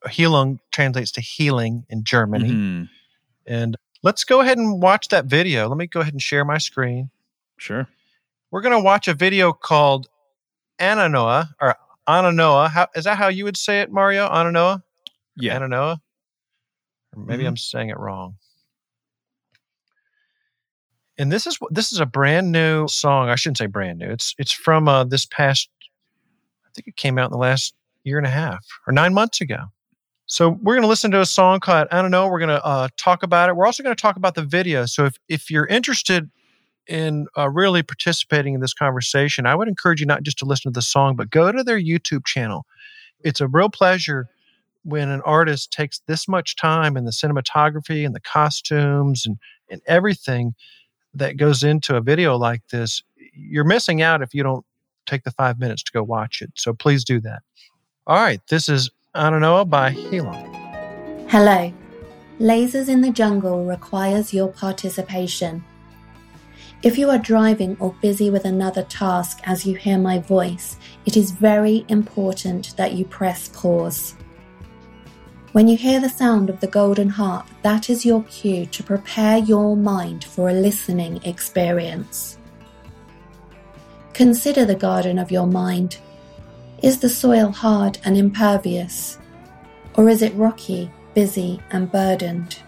Heilung translates to healing in Germany. Mm-hmm. And Let's go ahead and watch that video. Let me go ahead and share my screen. Sure. We're going to watch a video called Ananoa or Ananoa. How is that how you would say it, Mario? Ananoa? Yeah. Ananoa? Or maybe mm-hmm. I'm saying it wrong. And this is this is a brand new song. I shouldn't say brand new. It's it's from uh, this past. I think it came out in the last year and a half or nine months ago. So we're going to listen to a song called I don't know. We're going to uh, talk about it. We're also going to talk about the video. So if if you're interested in uh, really participating in this conversation, I would encourage you not just to listen to the song, but go to their YouTube channel. It's a real pleasure when an artist takes this much time in the cinematography and the costumes and, and everything that goes into a video like this. You're missing out if you don't take the five minutes to go watch it. So please do that. All right, this is Ananoa by Heilung. Hello. Lasers in the Jungle requires your participation. If you are driving or busy with another task as you hear my voice, it is very important that you press pause. When you hear the sound of the golden harp, that is your cue to prepare your mind for a listening experience. Consider the garden of your mind is the soil hard and impervious? Or is it rocky, busy, and burdened?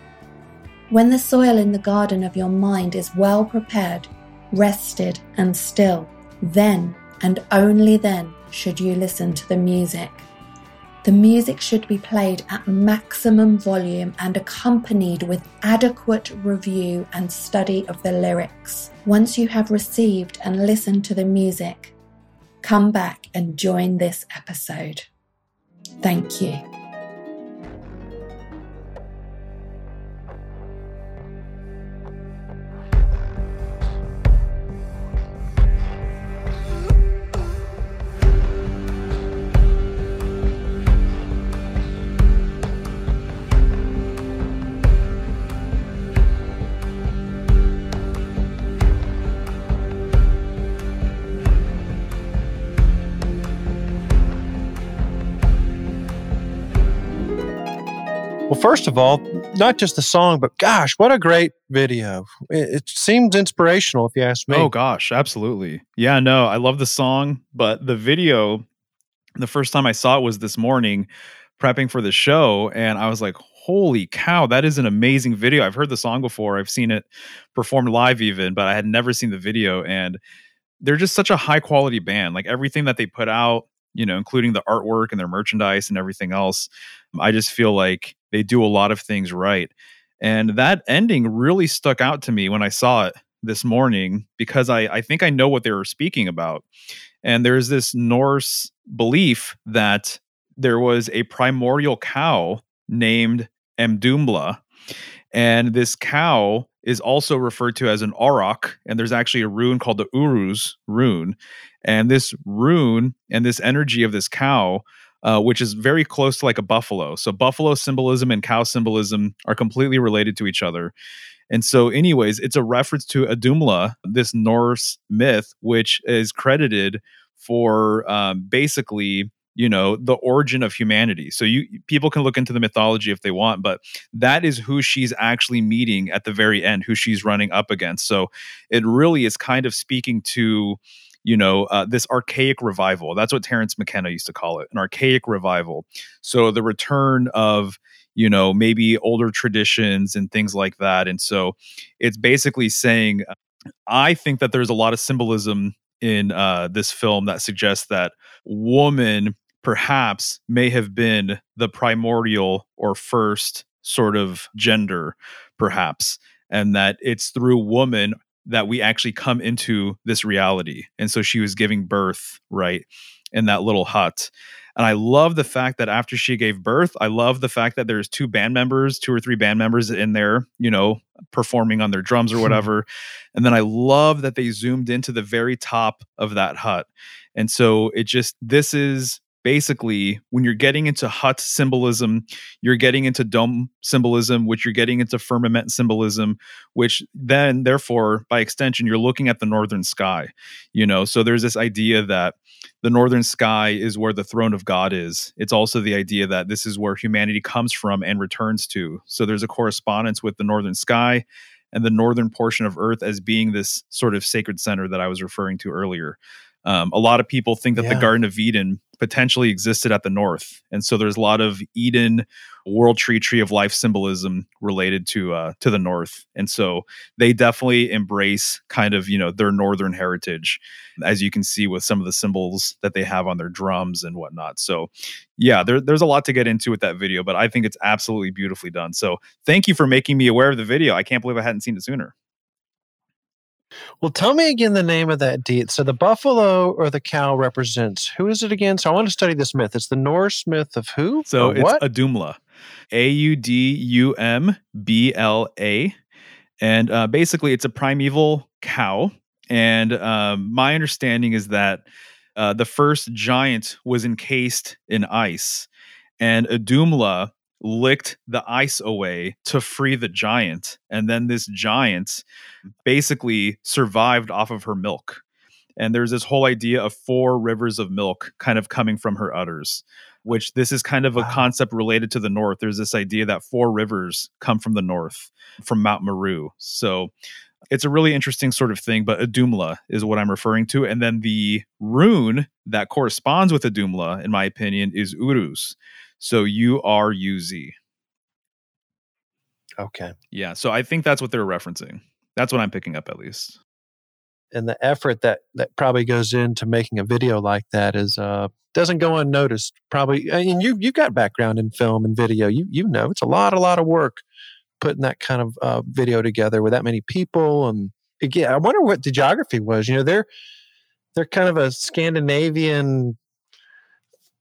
When the soil in the garden of your mind is well prepared, rested, and still, then and only then should you listen to the music. The music should be played at maximum volume and accompanied with adequate review and study of the lyrics. Once you have received and listened to the music, come back and join this episode. Thank you. First of all, not just the song, but gosh, what a great video. It, it, seems inspirational, if you ask me. Oh, gosh, absolutely. Yeah, no, I love the song, but the video, the first time I saw it was this morning prepping for the show. And I was like, holy cow, that is an amazing video. I've heard the song before, I've seen it performed live even, but I had never seen the video. And they're just such a high quality band. Like everything that they put out, you know, including the artwork and their merchandise and everything else. I just feel like they do a lot of things right. And that ending really stuck out to me when I saw it this morning because I, I think I know what they were speaking about. And there's this Norse belief that there was a primordial cow named Audumbla. And this cow is also referred to as an auroch. And there's actually a rune called the Uruz rune. And this rune and this energy of this cow uh, which is very close to like a buffalo. So buffalo symbolism and cow symbolism are completely related to each other. And so, anyways, it's a reference to Audumbla, this Norse myth, which is credited for um, basically you know the origin of humanity so you people can look into the mythology if they want but that is who she's actually meeting at the very end who she's running up against so it really is kind of speaking to you know uh, this archaic revival that's what terence mckenna used to call it an archaic revival. So the return of you know maybe older traditions and things like that. And so it's basically saying i think that there's a lot of symbolism in uh, this film that suggests that woman perhaps may have been the primordial or first sort of gender, perhaps, and that it's through woman that we actually come into this reality. And so she was giving birth, right, in that little hut. And I love the fact that after she gave birth, I love the fact that there's two band members, two or three band members in there, you know, performing on their drums or hmm. whatever. and then I love that they zoomed into the very top of that hut. And so it just, this is basically when you're getting into hut symbolism you're getting into dome symbolism which you're getting into firmament symbolism which then therefore by extension you're looking at the northern sky you know? So there's this idea that the northern sky is where the throne of god is. It's also the idea that this is where humanity comes from and returns to. So there's a correspondence with the northern sky and the northern portion of earth as being this sort of sacred center that i was referring to earlier um, a lot of people think that yeah. the Garden of Eden potentially existed at the north, and so there's a lot of Eden, World Tree, Tree of Life symbolism related to uh, to the north, and so they definitely embrace kind of you know their northern heritage, as you can see with some of the symbols that they have on their drums and whatnot. So, yeah, there, there's a lot to get into with that video, but I think it's absolutely beautifully done. So, thank you for making me aware of the video. I can't believe I hadn't seen it sooner. Well, tell me again the name of that deity. So the buffalo or the cow represents who is it again? So I want to study this myth. It's the Norse myth of who? So it's what? Audumbla, A U D U M B L A, and uh, basically it's a primeval cow. And um, my understanding is that uh, the first giant was encased in ice, and Audumbla licked the ice away to free the giant. And then this giant mm. basically survived off of her milk. And there's this whole idea of four rivers of milk kind of coming from her udders, which this is kind of a wow. concept related to the north. There's this idea that four rivers come from the north, from Mount Meru. So it's a really interesting sort of thing, but Audumbla is what I'm referring to. And then the rune that corresponds with Audumbla, in my opinion, is Uruz. So U R U Z. Okay. Yeah. So I think that's what they're referencing. That's what I'm picking up at least. And the effort that that probably goes into making a video like that is uh doesn't go unnoticed. Probably and you you've got background in film and video. You you know it's a lot, a lot of work putting that kind of uh, video together with that many people and again, I wonder what the geography was. You know, they're they're kind of a Scandinavian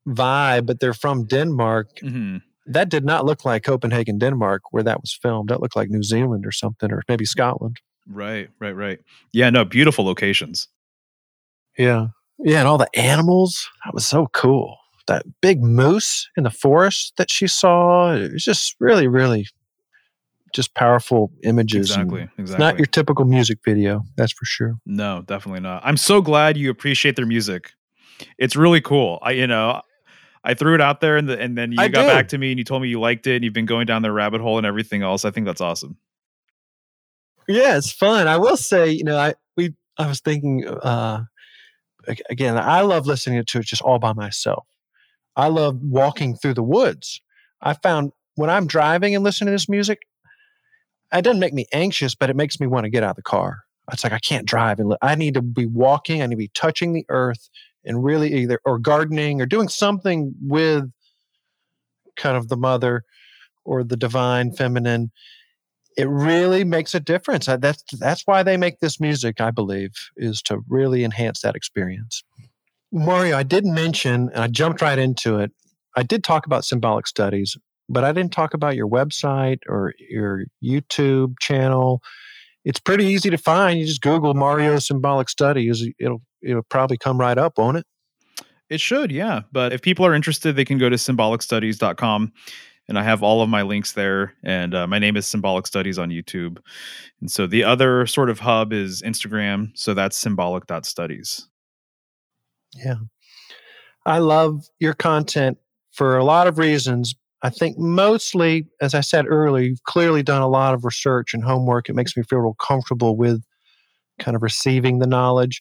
vibe, but they're from Denmark. Mm-hmm. That did not look like Copenhagen, Denmark, where that was filmed. That looked like New Zealand or something, or maybe Scotland. Right, right, right. Yeah, no, beautiful locations. Yeah. Yeah, and all the animals. That was so cool. That big moose in the forest that she saw. It was just really, really just powerful images. Exactly. Exactly. not your typical music video, that's for sure. No, definitely not. I'm so glad you appreciate their music. It's really cool. I, you know, I threw it out there, and the, and then you I got back to me and you told me you liked it, and you've been going down the rabbit hole and everything else. I think that's awesome. Yeah, it's fun. I will say, you know, I we I was thinking uh, again. I love listening to it just all by myself. I love walking through the woods. I found when I'm driving and listening to this music, it doesn't make me anxious, but it makes me want to get out of the car. It's like I can't drive and I need to be walking. I need to be touching the earth and really either or gardening or doing something with kind of the mother or the divine feminine it really makes a difference. That's that's why they make this music i believe is to really enhance that experience. Mario i did mention and i jumped right into it i did talk about symbolic studies but i didn't talk about your website or your youtube channel. It's pretty easy to find. You just google mario symbolic studies it'll it'll probably come right up, won't it? It should, yeah. But if people are interested, they can go to symbolicstudies.com and I have all of my links there. And uh, my name is Symbolic Studies on YouTube. And so the other sort of hub is Instagram. So that's symbolic.studies. Yeah. I love your content for a lot of reasons. I think mostly, as I said earlier, you've clearly done a lot of research and homework. It makes me feel real comfortable with kind of receiving the knowledge.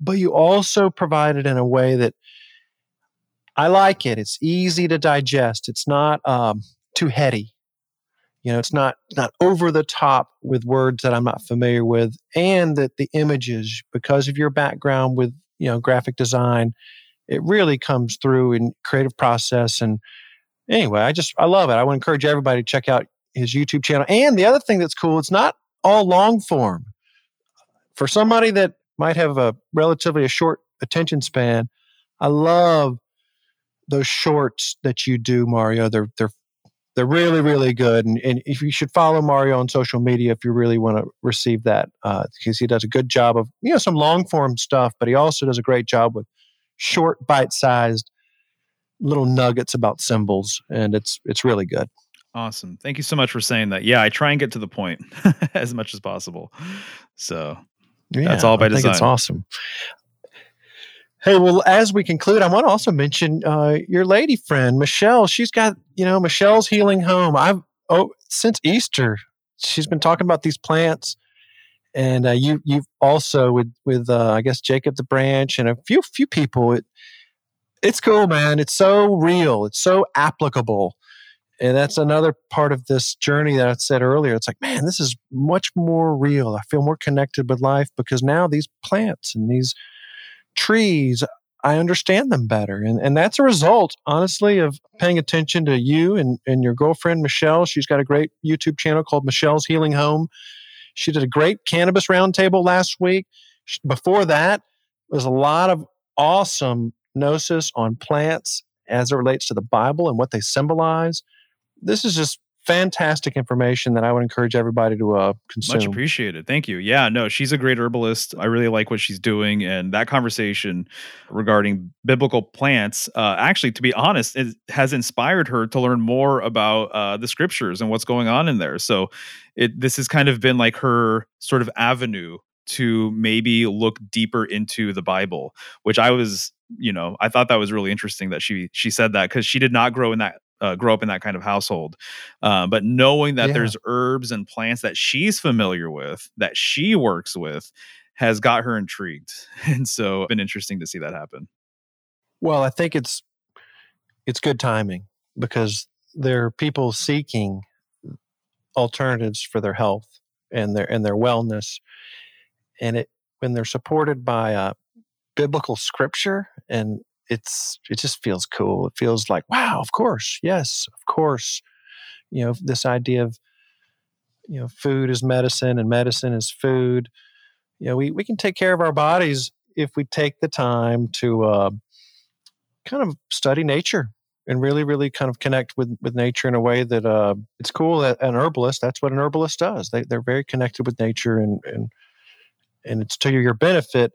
But you also provide it in a way that I like it. It's easy to digest. It's not um, too heady. You know, it's not not over the top with words that I'm not familiar with, and that the images, because of your background with you know graphic design, it really comes through in creative process. And anyway, I just I love it. I would encourage everybody to check out his YouTube channel. And the other thing that's cool, it's not all long form. For somebody that might have a relatively a short attention span, I love those shorts that you do, Mario. They're they're they're really really good, and, and if you should follow Mario on social media if you really want to receive that, uh, because he does a good job of you know some long form stuff, but he also does a great job with short, bite sized little nuggets about symbols, and it's it's really good. Awesome. Thank you so much for saying that. Yeah, I try and get to the point [laughs] as much as possible. So yeah, that's all by I design. it's awesome. Hey, well, as we conclude, I want to also mention uh, your lady friend, Michelle. She's got, you know, Michelle's Healing Home. I've, oh, since Easter, she's been talking about these plants. And uh, you, you've also with, with uh, I guess, Jacob the Branch and a few, few people. It, it's cool, man. It's so real. It's so applicable. And that's another part of this journey that I said earlier. It's like, man, this is much more real. I feel more connected with life because now these plants and these trees, I understand them better. And, and that's a result, honestly, of paying attention to you and, and your girlfriend, Michelle. She's got a great YouTube channel called Michelle's Healing Home. She did a great cannabis roundtable last week. Before that, there's a lot of awesome gnosis on plants as it relates to the Bible and what they symbolize. This is just fantastic information that I would encourage everybody to uh, consume. Much appreciated. Thank you. Yeah, no, she's a great herbalist. I really like what she's doing. And that conversation regarding biblical plants, uh, actually, to be honest, it has inspired her to learn more about uh, the scriptures and what's going on in there. So it this has kind of been like her sort of avenue to maybe look deeper into the Bible, which I was, you know, I thought that was really interesting that she she said that because she did not grow in that uh, grow up in that kind of household. Uh, but knowing that yeah. there's herbs and plants that she's familiar with, that she works with, has got her intrigued. [laughs] And so it's been interesting to see that happen. Well, I think it's it's good timing because there are people seeking alternatives for their health and their and their wellness. And it when they're supported by a biblical scripture and it's it just feels cool. It feels like wow, of course, yes, of course. You know, this idea of you know, food is medicine and medicine is food. You know, we we can take care of our bodies if we take the time to uh, kind of study nature and really, really kind of connect with with nature in a way that uh, it's cool that an herbalist. That's what an herbalist does. They they're very connected with nature and and and it's to your benefit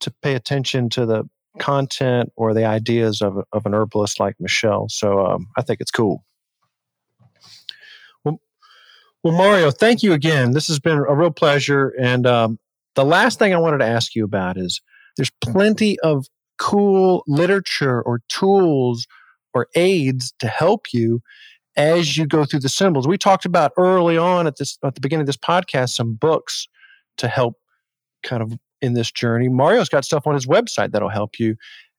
to pay attention to the content or the ideas of, of an herbalist like Michelle. So um, I think it's cool. Well, well, Mario, thank you again. This has been a real pleasure. And um, the last thing I wanted to ask you about is there's plenty of cool literature or tools or aids to help you as you go through the symbols. We talked about early on at this at the beginning of this podcast some books to help kind of in this journey. Mario's got stuff on his website that'll help you.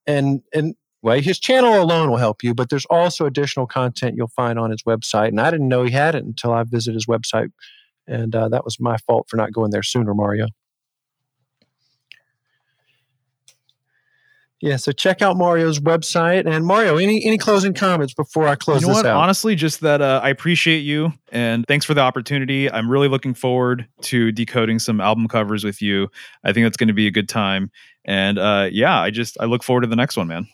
And and well, his channel alone will help you, but there's also additional content you'll find on his website. And I didn't know he had it until I visited his website. And uh, that was my fault for not going there sooner, Mario. Yeah, so check out Mario's website. And Mario, any any closing comments before I close you know this what? out? Honestly, just that uh, I appreciate you and thanks for the opportunity. I'm really looking forward to decoding some album covers with you. I think that's going to be a good time. And uh, yeah, I just I look forward to the next one, man.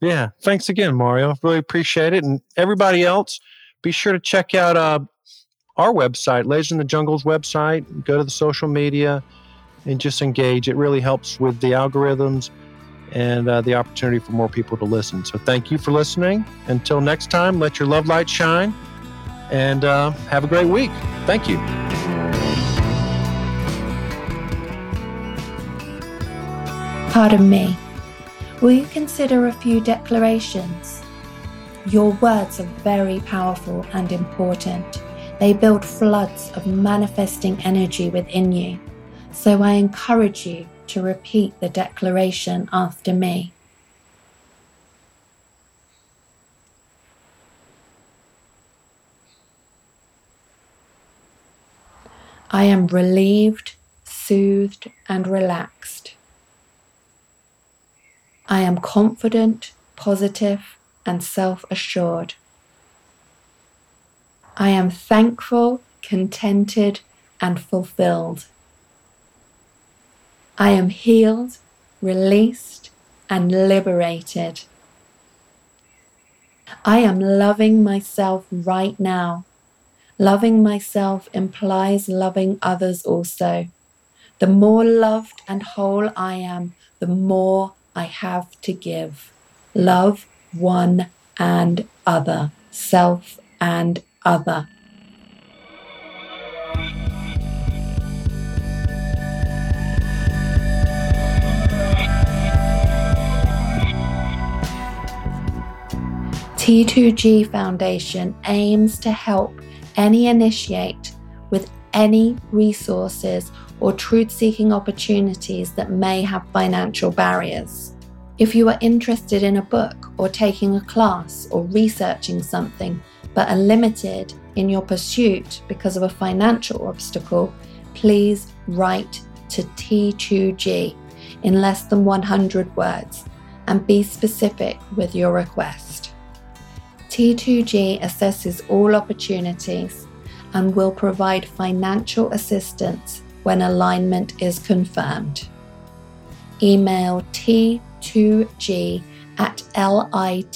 Yeah, thanks again, Mario. Really appreciate it. And everybody else, be sure to check out uh, our website, Lasers in the Jungle's website. Go to the social media and just engage. It really helps with the algorithms and uh, the opportunity for more people to listen. So thank you for listening. Until next time, let your love light shine and uh, have a great week. Thank you. Pardon me. Will you consider a few declarations? Your words are very powerful and important. They build floods of manifesting energy within you. So I encourage you to repeat the declaration after me. I am relieved, soothed, and relaxed. I am confident, positive, and self assured. I am thankful, contented, and fulfilled. I am healed, released, and liberated. I am loving myself right now. Loving myself implies loving others also. The more loved and whole I am, the more I have to give. Love one and other, self and other. T2G Foundation aims to help any initiate with any resources or truth seeking opportunities that may have financial barriers. If you are interested in a book or taking a class or researching something, but are limited in your pursuit because of a financial obstacle, please write to T2G in less than 100 words and be specific with your request. T2G assesses all opportunities and will provide financial assistance when alignment is confirmed. Email t2g at litjshow.com.